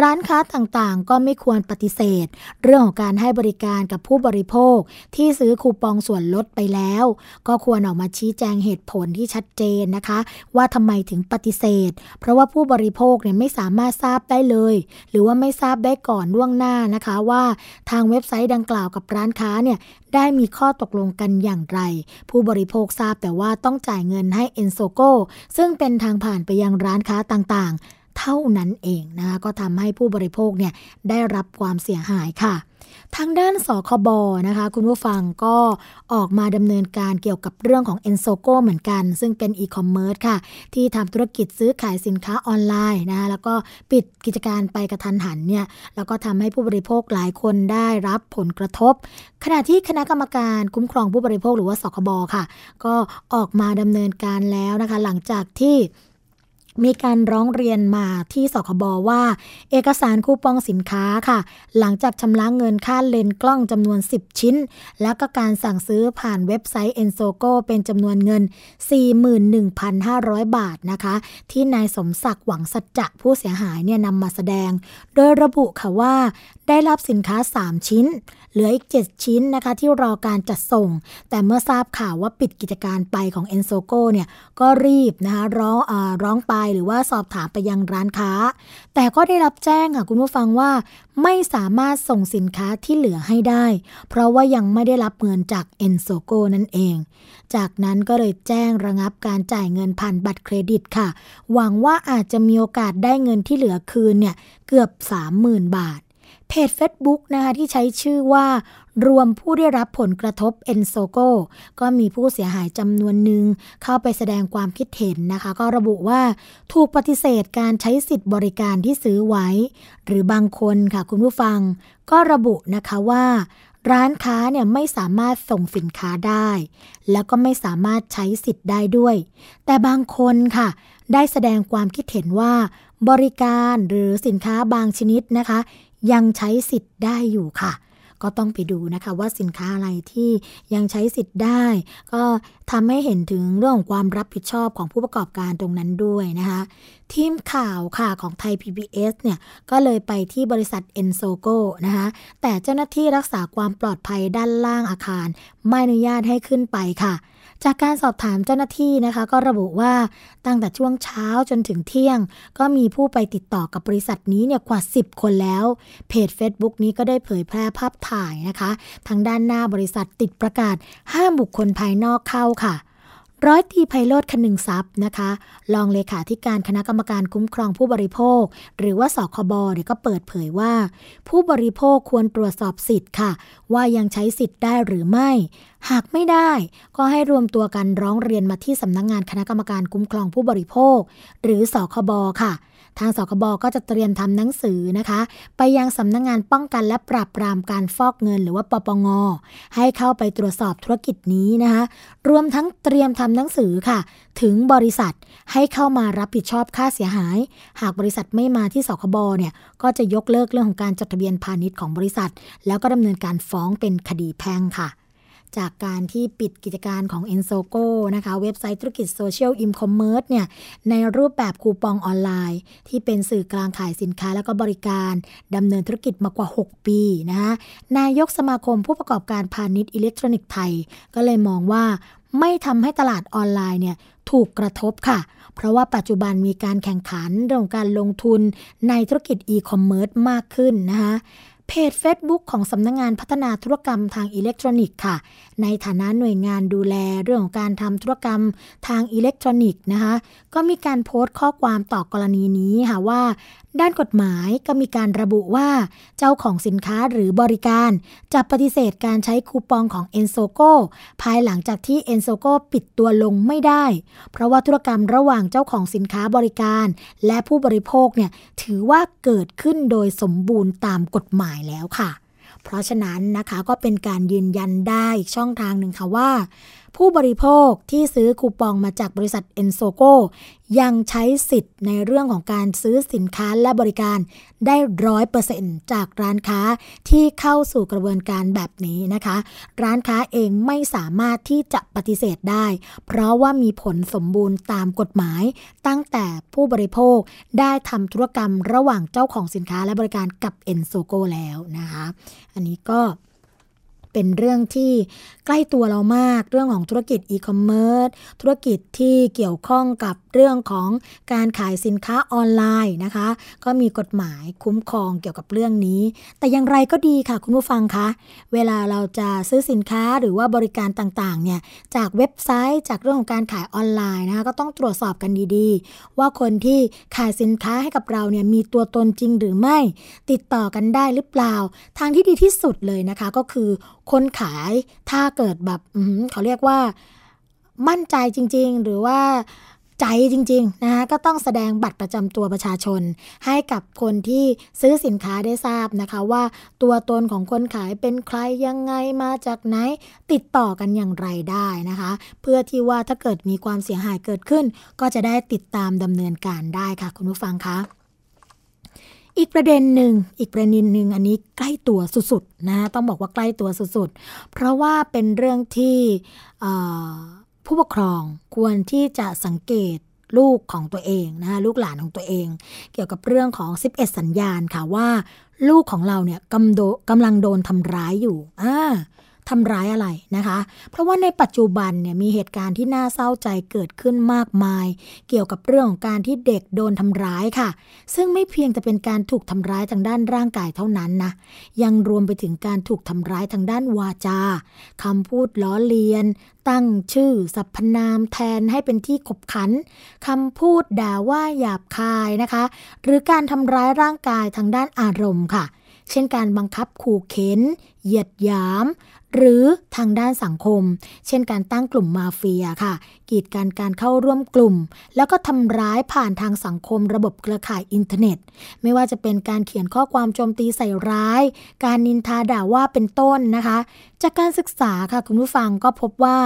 ร้านค้าต่างๆ ก็ไม่ควรปฏิเสธ เรื่องของการให้บริการกับผู้บริโภค ที่ซื้อคูปองส่วนลดไปแล้ว ก็ควรออกมาชี้แจงเหตุผลที่ชัดเจนนะคะ ว่าทำไมถึงปฏิเสธ เพราะว่าผู้บริโภคเนี่ยไม่สามารถราบได้เลย หรือว่าไม่ทราบได้ก่อนล่วงหน้านะคะ ว่าทางเว็บไซต์ดังกล่าวกับร้านค้าเนี่ยได้มีข้อตกลงกันอย่างไร ผู้บริโภคทราบแต่ว่าต้องจ่ายเงินให้ e n s o g o ซึ่งเป็นทางผ่านไปยังร้านค้าต่าง เท่านั้นเองนะคะก็ทำให้ผู้บริโภคเนี่ยได้รับความเสียหายค่ะ ทางด้านสคบนะคะ คุณผู้ฟังก็ออกมาดำเนินการเกี่ยวกับเรื่องของ e n s o g o เหมือนกัน ซึ่งเป็นอีคอมเมิร์ซค่ะ ที่ทำธุรกิจซื้อขายสินค้าออนไลน์นะคะแล้วก็ปิดกิจการไปกระทันหันเนี่ยแล้วก็ทำให้ผู้บริโภคหลายคนได้รับผลกระทบ ขณะที่คณะกรรมการคุ้มครองผู้บริโภคหรือว่าสคบค่ะ ก็ออกมาดำเนินการแล้วนะคะ หลังจากที่ มีการร้องเรียนมาที่สคบว่า เอกสารคูปองสินค้าค่ะ หลังจากชำระเงินค่าเลนส์กล้องจำนวน 10 ชิ้น แล้วก็การสั่งซื้อผ่านเว็บไซต์ e n s o g o เป็นจำนวนเงิน 41,500 บาทนะคะ ที่นายสมศักดิ์หวังสัจจะผู้เสียหายเนี่ยนำมาแสดง โดยระบุค่ะว่า ได้รับสินค้า 3 ชิ้น เหลืออีก 7 ชิ้นนะคะ ที่รอการจัดส่ง แต่เมื่อทราบข่าวว่าปิดกิจการไปของ e n s o g o เนี่ยก็รีบนะคะร้องอาร้องไปหรือว่าสอบถามไปยังร้านค้า แต่ก็ได้รับแจ้งค่ะคุณผู้ฟังว่าไม่สามารถส่งสินค้าที่เหลือให้ได้ เพราะว่ายังไม่ได้รับเงินจาก e n s o g o นั่นเอง จากนั้นก็เลยแจ้งระงับการจ่ายเงินผ่านบัตรเครดิตค่ะ หวังว่าอาจจะมีโอกาสได้เงินที่เหลือคืนเนี่ยเกือบ 30,000 บาท เพจ Facebook นะคะที่ใช้ชื่อว่ารวมผู้ได้รับผลกระทบ e n s o g o ก็มีผู้เสียหายจำนวนหนึ่งเข้าไปแสดงความคิดเห็นนะคะ ก็ระบุว่าถูกปฏิเสธการใช้สิทธิ์บริการที่ซื้อไว้ หรือบางคนค่ะคุณผู้ฟัง ก็ระบุนะคะว่าร้านค้าเนี่ยไม่สามารถส่งสินค้าได้ แล้วก็ไม่สามารถใช้สิทธิ์ได้ด้วย แต่บางคนค่ะ ได้แสดงความคิดเห็นว่า บริการหรือสินค้าบางชนิดนะคะ ยังใช้สิทธิ์ได้อยู่ค่ะ ก็ต้องไปดูนะคะว่าสินค้าอะไรที่ยังใช้สิทธิ์ได้ ก็ทำให้เห็นถึงเรื่องของความรับผิดชอบของผู้ประกอบการตรงนั้นด้วยนะคะทีมข่าวค่ะของไทย PBS เนี่ยก็เลยไปที่บริษัท e n s o g o นะคะแต่เจ้าหน้าที่รักษาความปลอดภัยด้านล่างอาคาร ไม่อนุญาตให้ขึ้นไปค่ะ จากการสอบถามเจ้าหน้าที่นะคะ ก็ระบุว่าตั้งแต่ช่วงเช้าจนถึงเที่ยง ก็มีผู้ไปติดต่อกับบริษัทนี้เนี่ยกว่า 10 คนแล้ว เพจ Facebook นี้ก็ได้เผยแพร่ภาพถ่ายนะคะ ทางด้านหน้าบริษัทติดประกาศห้ามบุคคลภายนอกเข้าค่ะ ร้อยตีไพโรธคนึงทรัพย์นะคะรองเลขาธิการคณะกรรมการคุ้มครองผู้บริโภค หรือว่าสคบเนี่ยก็เปิดเผยว่า ผู้บริโภคควรตรวจสอบสิทธิ์ค่ะ ว่ายังใช้สิทธิ์ได้หรือไม่ หากไม่ได้ ก็ให้รวมตัวกันร้องเรียนมาที่สำนักงงานคณะกรรมการคุ้มครองผู้บริโภค หรือสคบค่ะ ทางสคบก็จะเตรียมทำหนังสือนะคะ ไปยังสำนักงงานป้องกันและปราบปรามการฟอกเงินหรือว่าปปง ให้เข้าไปตรวจสอบธุรกิจนี้นะคะ รวมทั้งเตรียมทำหนังสือค่ะ ถึงบริษัทให้เข้ามารับผิดชอบค่าเสียหาย หากบริษัทไม่มาที่สคบเนี่ยก็จะยกเลิกเรื่องของการจดทะเบียนพาณิชย์ของบริษัท แล้วก็ดำเนินการฟ้องเป็นคดีแพ่งค่ะ จากการที่ปิดกิจการของ e n s o g o นะคะ เว็บไซต์ธุรกิจ social e-commerce เนี่ยในรูปแบบคูปองออนไลน์ ที่เป็นสื่อกลางขายสินค้าและก็บริการดำเนินธุรกิจมากว่า 6 ปีนะคะนายกสมาคมผู้ประกอบการพาณิชย์อิเล็กทรอนิกส์ไทย ก็เลยมองว่าไม่ทำให้ตลาดออนไลน์เนี่ยถูกกระทบค่ะ เพราะว่าปัจจุบันมีการแข่งขันเรื่องของการลงทุนในธุรกิจอีคอมเมิร์ซมากขึ้นนะคะ เพจ Facebook ของสำนักงานพัฒนาธุรกรรมทางอิเล็กทรอนิกส์ค่ะ ในฐานะหน่วยงานดูแลเรื่องของการทำธุรกรรมทางอิเล็กทรอนิกส์นะคะ ก็มีการโพสต์ข้อความต่อกรณีนี้ค่ะว่า ด้านกฎหมายก็มีการระบุว่า เจ้าของสินค้าหรือบริการจะปฏิเสธการใช้คูปองของ e n s o g o ภายหลังจากที่ e n s o g o ปิดตัวลงไม่ได้ เพราะว่าธุรกรรมระหว่างเจ้าของสินค้าบริการ และผู้บริโภคเนี่ยถือว่าเกิดขึ้นโดยสมบูรณ์ตามกฎหมายแล้วค่ะ เพราะฉะนั้นนะคะก็เป็นการยืนยันได้อีกช่องทางหนึ่งค่ะว่า ผู้บริโภคที่ซื้อคูปองมาจากบริษัท e n s o g o ยังใช้สิทธิ์ในเรื่องของการซื้อสินค้าและบริการได้ร้อยเปอร์เซ็นจากร้านค้าที่เข้าสู่กระบวนการแบบนี้นะคะ ร้านค้าเองไม่สามารถที่จะปฏิเสธได้ เพราะว่ามีผลสมบูรณ์ตามกฎหมาย ตั้งแต่ผู้บริโภคได้ทำธุรกรรมระหว่างเจ้าของสินค้าและบริการกับ e n s o g o แล้วนะคะ อันนี้ก็ เป็นเรื่องที่ใกล้ตัวเรามากเรื่องของธุรกิจอีคอมเมิร์ซธุรกิจที่เกี่ยวข้องกับเรื่องของการขายสินค้าออนไลน์นะคะ ก็มีกฎหมายคุ้มครองเกี่ยวกับเรื่องนี้ แต่อย่างไรก็ดีค่ะคุณผู้ฟังคะ เวลาเราจะซื้อสินค้าหรือว่าบริการต่างๆเนี่ยจากเว็บไซต์จากเรื่องของการขายออนไลน์นะคะก็ต้องตรวจสอบกันดีๆ ว่าคนที่ขายสินค้าให้กับเราเนี่ยมีตัวตนจริงหรือไม่ ติดต่อกันได้หรือเปล่า ทางที่ดีที่สุดเลยนะคะก็คือคนขายถ้าเกิดแบบเขาเรียกว่ามั่นใจจริง ๆ หรือว่าใจจริงๆนะคะก็ต้องแสดงบัตรประจำตัวประชาชน ให้กับคนที่ซื้อสินค้าได้ทราบนะคะ ว่าตัวตนของคนขายเป็นใครยังไงมาจากไหนติดต่อกันอย่างไรได้นะคะ เพื่อที่ว่าถ้าเกิดมีความเสียหายเกิดขึ้น ก็จะได้ติดตามดำเนินการได้ค่ะ คุณผู้ฟังคะ อีกประเด็นหนึ่งอีกประเด็นหนึ่งอันนี้ใกล้ตัวสุดๆนะต้องบอกว่าใกล้ตัวสุดๆ เพราะว่าเป็นเรื่องที่ผู้ปกครองควรที่จะสังเกตลูกของตัวเองนะคะลูกหลานของตัวเอง เกี่ยวกับเรื่องของ 11 สัญญาณค่ะว่า ลูกของเราเนี่ยกำโดกำลังโดนทำร้ายอยู่อ่า ทำร้ายอะไรนะคะ เพราะว่าในปัจจุบันเนี่ยมีเหตุการณ์ที่น่าเศร้าใจเกิดขึ้นมากมาย เกี่ยวกับเรื่องของการที่เด็กโดนทำร้ายค่ะ ซึ่งไม่เพียงแต่เป็นการถูกทำร้ายทางด้านร่างกายเท่านั้นนะ ยังรวมไปถึงการถูกทำร้ายทางด้านวาจาคำพูดล้อเลียน ตั้งชื่อสรรพนามแทนให้เป็นที่ขบขันคำพูดด่าว่าหยาบคายนะคะ หรือการทำร้ายร่างกายทางด้านอารมณ์ค่ะ เช่นการบังคับขู่เข็น เหยียดหยาม หรือทางด้านสังคม เช่นการตั้งกลุ่มมาเฟียค่ะ กีดการการเข้าร่วมกลุ่ม แล้วก็ทำร้ายผ่านทางสังคมระบบเครือข่ายอินเทอร์เน็ต ไม่ว่าจะเป็นการเขียนข้อความโจมตีใส่ร้าย การนินทาด่าว่าเป็นต้นนะคะ จากการศึกษาค่ะคุณผู้ฟังก็พบว่า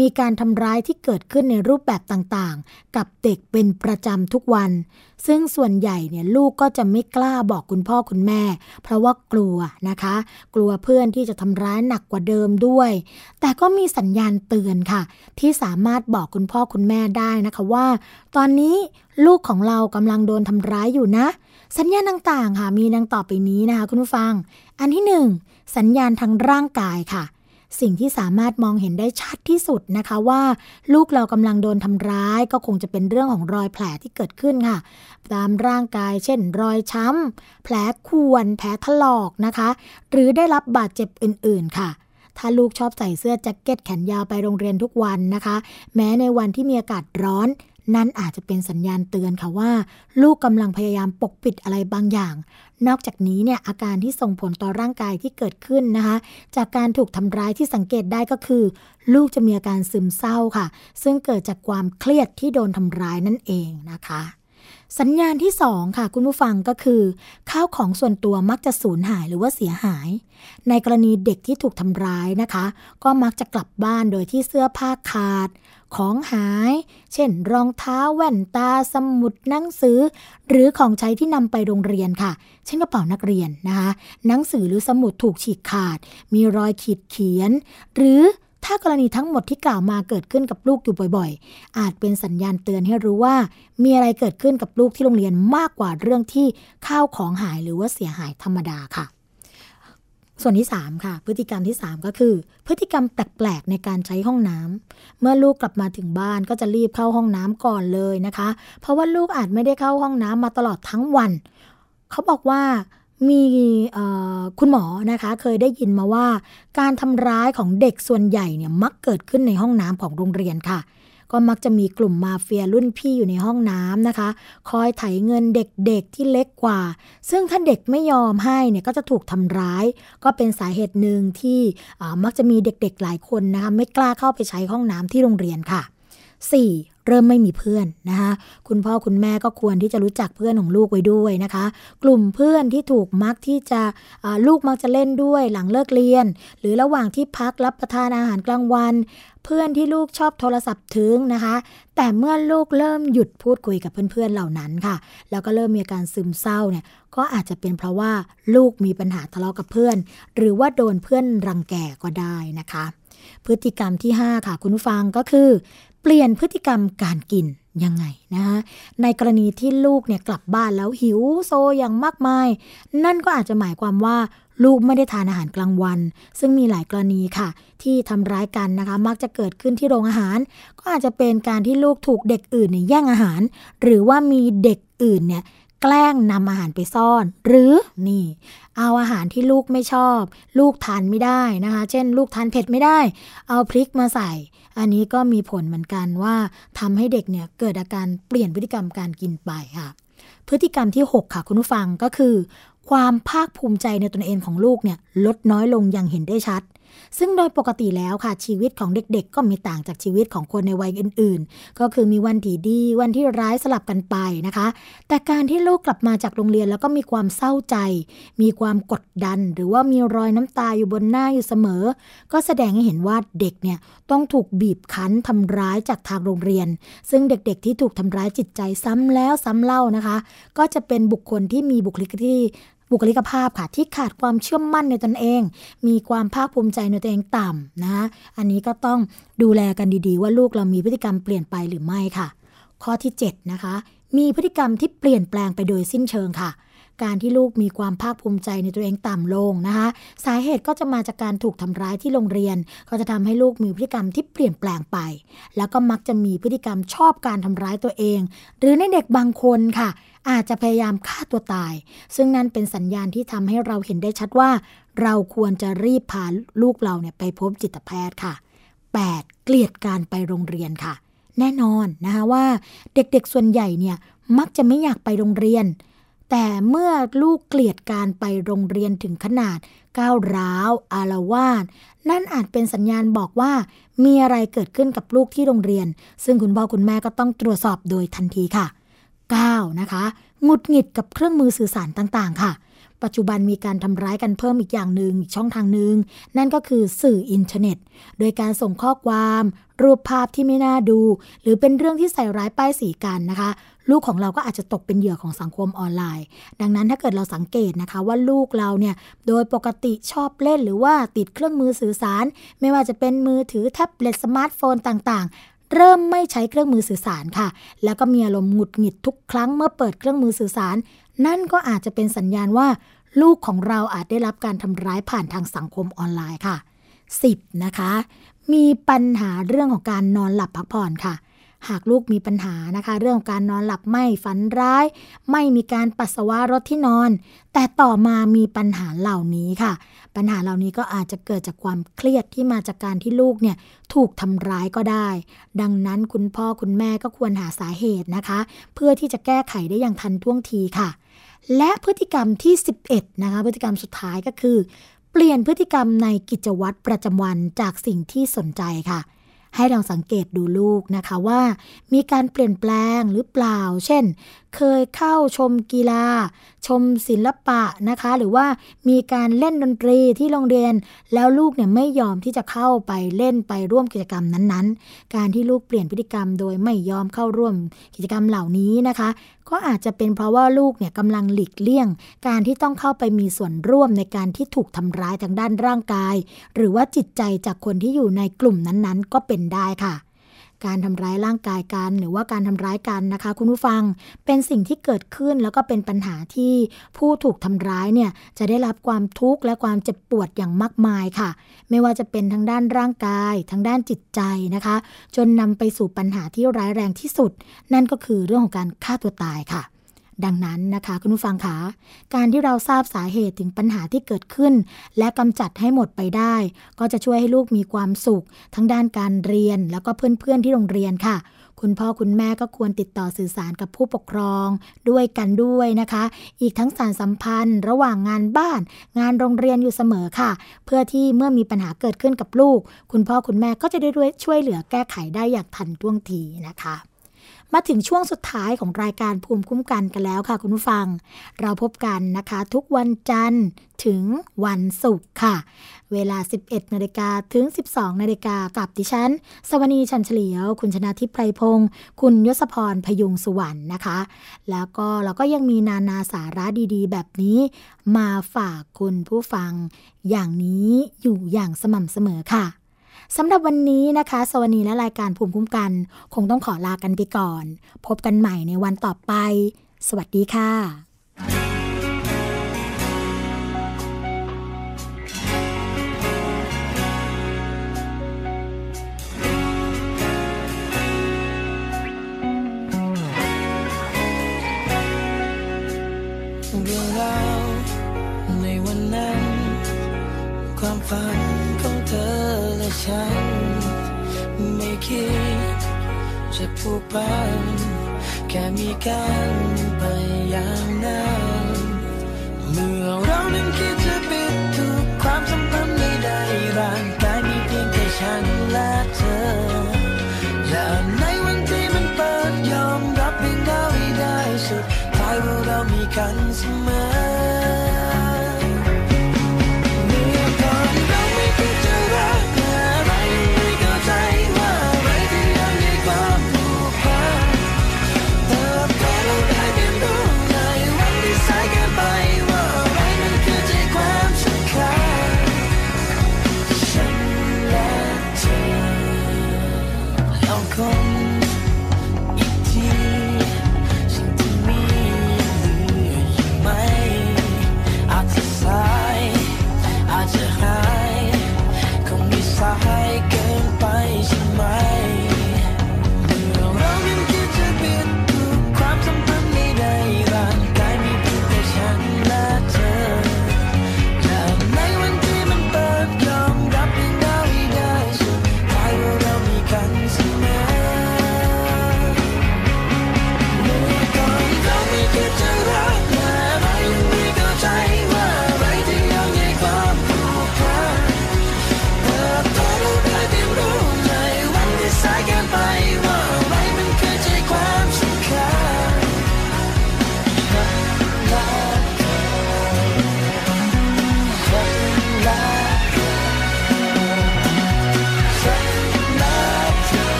มีการทำร้ายที่เกิดขึ้นในรูปแบบต่างๆ กับเด็กเป็นประจำทุกวัน ซึ่งส่วนใหญ่เนี่ยลูกก็จะไม่กล้าบอกคุณพ่อคุณแม่ เพราะว่ากลัวนะคะ กลัวเพื่อนที่จะทำร้ายหนักกว่าเดิมด้วย แต่ก็มีสัญญาณเตือนค่ะ ที่สามารถบอกคุณพ่อคุณแม่ได้นะคะว่า ตอนนี้ลูกของเรากำลังโดนทำร้ายอยู่นะ สัญญาณต่างๆค่ะมีดังต่อไปนี้นะคะคุณผู้ฟัง อันที่หนึ่งสัญญาณทางร่างกายค่ะ สิ่งที่สามารถมองเห็นได้ชัดที่สุดนะคะว่า ลูกเรากำลังโดนทำร้าย ก็คงจะเป็นเรื่องของรอยแผลที่เกิดขึ้นค่ะ ตามร่างกาย เช่น รอยช้ำแผลข่วนแผลถลอกนะคะ หรือได้รับบาดเจ็บอื่น ๆ ค่ะถ้าลูกชอบใส่เสื้อแจ็คเก็ตแขนยาวไปโรงเรียนทุกวันนะคะ แม้ในวันที่มีอากาศร้อน นั่นอาจจะเป็นสัญญาณเตือนค่ะว่า ลูกกำลังพยายามปกปิดอะไรบางอย่าง นอกจากนี้เนี่ยอาการที่ส่งผลต่อร่างกายที่เกิดขึ้นนะคะ จากการถูกทำร้ายที่สังเกตได้ก็คือ ลูกจะมีอาการซึมเศร้าค่ะ ซึ่งเกิดจากความเครียดที่โดนทำร้ายนั่นเองนะคะ สัญญาณที่2ค่ะคุณผู้ฟังก็คือ ข้าวของส่วนตัวมักจะสูญหายหรือว่าเสียหาย ในกรณีเด็กที่ถูกทำร้ายนะคะ ก็มักจะกลับบ้านโดยที่เสื้อผ้าขาด ของหาย เช่น รองเท้าแว่นตาสมุดหนังสือ หรือของใช้ที่นำไปโรงเรียนค่ะ เช่นกระเป๋านักเรียนนะคะ หนังสือหรือสมุดถูกฉีกขาด มีรอยขีดเขียน หรือ ถ้ากรณีทั้งหมดที่กล่าวมาเกิดขึ้นกับลูกอยู่บ่อยๆ อาจเป็นสัญญาณเตือนให้รู้ว่า มีอะไรเกิดขึ้นกับลูกที่โรงเรียนมากกว่าเรื่องที่ข้าวของหายหรือว่าเสียหายธรรมดาค่ะ ส่วนที่ 3 ค่ะ พฤติกรรมที่ 3 ก็คือ พฤติกรรมแปลกๆในการใช้ห้องน้ำเมื่อลูกกลับมาถึงบ้านก็จะรีบเข้าห้องน้ำก่อนเลยนะคะ เพราะว่าลูกอาจไม่ได้เข้าห้องน้ำมาตลอดทั้งวัน เขาบอกว่า มีคุณหมอนะคะ เคยได้ยินมาว่า การทำร้ายของเด็กส่วนใหญ่เนี่ยมักเกิดขึ้นในห้องน้ำของโรงเรียนค่ะ ก็มักจะมีกลุ่มมาเฟียรุ่นพี่อยู่ในห้องน้ำนะคะ คอยไถเงินเด็กๆที่เล็กกว่า ซึ่งถ้าเด็กไม่ยอมให้เนี่ยก็จะถูกทำร้าย ก็เป็นสาเหตุหนึ่งที่มักจะมีเด็กๆหลายคนนะคะไม่กล้าเข้าไปใช้ห้องน้ำที่โรงเรียนค่ะ 4. เริ่มไม่มีเพื่อนนะคะคุณพ่อคุณแม่ก็ควรที่จะรู้จักเพื่อนของลูกไว้ด้วยนะคะ กลุ่มเพื่อนที่ถูกมักที่จะลูกมักจะเล่นด้วยหลังเลิกเรียน หรือระหว่างที่พักรับประทานอาหารกลางวัน เพื่อนที่ลูกชอบโทรศัพท์ถึงนะคะ แต่เมื่อลูกเริ่มหยุดพูดคุยกับเพื่อนๆเหล่านั้นค่ะ แล้วก็เริ่มมีอาการซึมเศร้าเนี่ยก็อาจจะเป็นเพราะว่าลูกมีปัญหาทะเลาะกับเพื่อน หรือว่าโดนเพื่อนรังแกก็ได้นะคะ พฤติกรรมที่ 5 ค่ะคุณฟังก็คือ เปลี่ยนพฤติกรรมการกินยังไงนะคะในกรณีที่ลูกเนี่ยกลับบ้านแล้วหิวโซอย่างมากมาย นั่นก็อาจจะหมายความว่าลูกไม่ได้ทานอาหารกลางวัน ซึ่งมีหลายกรณีค่ะ ที่ทำร้ายกันนะคะ มักจะเกิดขึ้นที่โรงอาหาร ก็อาจจะเป็นการที่ลูกถูกเด็กอื่นเนี่ยแย่งอาหาร หรือว่ามีเด็กอื่นเนี่ยแกล้งนำอาหารไปซ่อน หรือนี่ เอาอาหารที่ลูกไม่ชอบ ลูกทานไม่ได้นะคะ เช่น ลูกทานเผ็ดไม่ได้ เอาพริกมาใส่ อันนี้ก็มีผลเหมือนกันว่าทำให้เด็กเนี่ยเกิดอาการเปลี่ยนพฤติกรรมการกินไปค่ะ พฤติกรรมที่ 6 ค่ะคุณผู้ฟังก็คือ ความภาคภูมิใจในตนเองของลูกเนี่ยลดน้อยลงอย่างเห็นได้ชัด ซึ่งโดยปกติแล้วค่ะชีวิตของเด็กๆ ก็มีต่างจากชีวิตของคนในวัยอื่น ๆ ก็คือมีวันที่ดีวันที่ร้ายสลับกันไปนะคะ แต่การที่ลูกกลับมาจากโรงเรียนแล้วก็มีความเศร้าใจ มีความกดดัน หรือว่ามีรอยน้ำตาอยู่บนหน้าอยู่เสมอ ก็แสดงให้เห็นว่าเด็กเนี่ยต้องถูกบีบคั้นทำร้ายจากทางโรงเรียน ซึ่งเด็กๆ ที่ถูกทำร้ายจิตใจซ้ำแล้วซ้ำเล่านะคะ ก็จะเป็นบุคคลที่มีบุคลิกที่ บุคลิกภาพค่ะที่ขาดความเชื่อมั่นในตนเอง มีความภาคภูมิใจในตัวเองต่ำนะคะอันนี้ก็ต้องดูแลกันดีๆ ว่าลูกเรามีพฤติกรรมเปลี่ยนไปหรือไม่ค่ะ ข้อที่ 7 นะคะ มีพฤติกรรมที่เปลี่ยนแปลงไปโดยสิ้นเชิงค่ะ การที่ลูกมีความภาคภูมิใจในตัวเองต่ำลงนะคะ สาเหตุก็จะมาจากการถูกทำร้ายที่โรงเรียน ก็จะทำให้ลูกมีพฤติกรรมที่เปลี่ยนแปลงไป แล้วก็มักจะมีพฤติกรรมชอบการทำร้ายตัวเอง หรือในเด็กบางคนค่ะ อาจจะพยายามฆ่าตัวตาย ซึ่งนั่นเป็นสัญญาณที่ทำให้เราเห็นได้ชัดว่า เราควรจะรีบพาลูกเราเนี่ยไปพบจิตแพทย์ค่ะ 8. เกลียดการไปโรงเรียนค่ะ แน่นอนนะคะว่าเด็กๆส่วนใหญ่เนี่ยมักจะไม่อยากไปโรงเรียน แต่เมื่อลูกเกลียดการไปโรงเรียนถึงขนาดก้าวร้าว อารวาสนั่นอาจเป็นสัญญาณบอกว่า มีอะไรเกิดขึ้นกับลูกที่โรงเรียน ซึ่งคุณพ่อคุณแม่ก็ต้องตรวจสอบโดยทันทีค่ะ 9. นะคะ หงุดหงิดกับเครื่องมือสื่อสารต่างๆ ค่ะ ปัจจุบันมีการทำร้ายกันเพิ่มอีกอย่างหนึ่งอีกช่องทางหนึ่งนั่นก็คือสื่ออินเทอร์เน็ต โดยการส่งข้อความ รูปภาพที่ไม่น่าดู หรือเป็นเรื่องที่ใส่ร้ายป้ายสีกันนะคะลูกของเราก็อาจจะตกเป็นเหยื่อของสังคมออนไลน์ ดังนั้นถ้าเกิดเราสังเกตนะคะว่าลูกเราเนี่ยโดยปกติชอบเล่นหรือว่าติดเครื่องมือสื่อสาร ไม่ว่าจะเป็นมือถือแท็บเล็ตสมาร์ทโฟนต่างๆ เริ่มไม่ใช้เครื่องมือสื่อสารค่ะ แล้วก็มีอารมณ์หงุดหงิดทุกครั้งเมื่อเปิดเครื่องมือสื่อสาร นั่นก็อาจจะเป็นสัญญาณว่า ลูกของเราอาจได้รับการทำร้ายผ่านทางสังคมออนไลน์ค่ะ 10. นะคะ มีปัญหาเรื่องของการนอนหลับพักผ่อนค่ะ หากลูกมีปัญหานะคะ เรื่องของการนอนหลับไม่ฝันร้าย ไม่มีการปัสสาวะรถที่นอน แต่ต่อมามีปัญหาเหล่านี้ค่ะ ปัญหาเหล่านี้ก็อาจจะเกิดจากความเครียดที่มาจากการที่ลูกเนี่ยถูกทำร้ายก็ได้ ดังนั้นคุณพ่อคุณแม่ก็ควรหาสาเหตุนะคะ เพื่อที่จะแก้ไขได้อย่างทันท่วงทีค่ะ และพฤติกรรมที่ 11 นะคะ พฤติกรรมสุดท้ายก็คือ เปลี่ยนพฤติกรรมในกิจวัตรประจำวันจากสิ่งที่สนใจค่ะ ให้ลองสังเกตดูลูกนะคะว่า มีการเปลี่ยนแปลงหรือเปล่า เช่น เคยเข้าชมกีฬา ชมศิลปะนะคะ หรือว่ามีการเล่นดนตรีที่โรงเรียน แล้วลูกเนี่ยไม่ยอมที่จะเข้าไปเล่นไปร่วมกิจกรรมนั้นๆ การที่ลูกเปลี่ยนพฤติกรรมโดยไม่ยอมเข้าร่วมกิจกรรมเหล่านี้นะคะ ก็อาจจะเป็นเพราะว่าลูกเนี่ยกำลังหลีกเลี่ยง การที่ต้องเข้าไปมีส่วนร่วมในการที่ถูกทำร้ายทางด้านร่างกาย หรือว่าจิตใจจากคนที่อยู่ในกลุ่มนั้นๆ ก็เป็นได้ค่ะ การทำร้ายร่างกายกัน หรือว่าการทำร้ายกันนะคะ คุณผู้ฟังเป็นสิ่งที่เกิดขึ้นแล้วก็เป็นปัญหาที่ผู้ถูกทำร้ายเนี่ยจะได้รับความทุกข์และความเจ็บปวดอย่างมากมายค่ะ ไม่ว่าจะเป็นทางด้านร่างกาย ทางด้านจิตใจนะคะ จนนำไปสู่ปัญหาที่ร้ายแรงที่สุด นั่นก็คือเรื่องของการฆ่าตัวตายค่ะ ดังนั้นนะคะคุณผู้ฟังคะการที่เราทราบสาเหตุถึงปัญหาที่เกิดขึ้น และกำจัดให้หมดไปได้ ก็จะช่วยให้ลูกมีความสุข ทั้งด้านการเรียนแล้วก็เพื่อนๆที่โรงเรียนค่ะ คุณพ่อคุณแม่ก็ควรติดต่อสื่อสารกับผู้ปกครอง ด้วยกันด้วยนะคะ อีกทั้งสารสัมพันธ์ ระหว่างงานบ้าน งานโรงเรียนอยู่เสมอค่ะ เพื่อที่เมื่อมีปัญหาเกิดขึ้นกับลูก คุณพ่อคุณแม่ก็จะได้ช่วยเหลือแก้ไขได้อย่างทันท่วงทีนะคะ มาถึงช่วงสุดท้ายของรายการภูมิคุ้มกันกันแล้วค่ะคุณผู้ฟัง เราพบกันนะคะ ทุกวันจันทร์ถึงวันศุกร์ค่ะ เวลา 11นาฬิกาถึง 12นาฬิกากับดิฉัน สวนีชันเฉลียว คุณชนะทิพไพรพงศ์คุณยศพรพยุงสุวรรณนะคะ แล้วก็เราก็ยังมีนานาสาระดีๆ แบบนี้ มาฝากคุณผู้ฟัง อย่างนี้อยู่อย่างสม่ำเสมอค่ะ สำหรับวันนี้นะคะสวนีและรายการภูมิคุ้มกัน คงต้องขอลากันไปก่อน พบกันใหม่ในวันต่อไป สวัสดีค่ะ คิด จะผูกพันแค่มีกันไปอย่างนั้นเมื่อเรานั้นคิด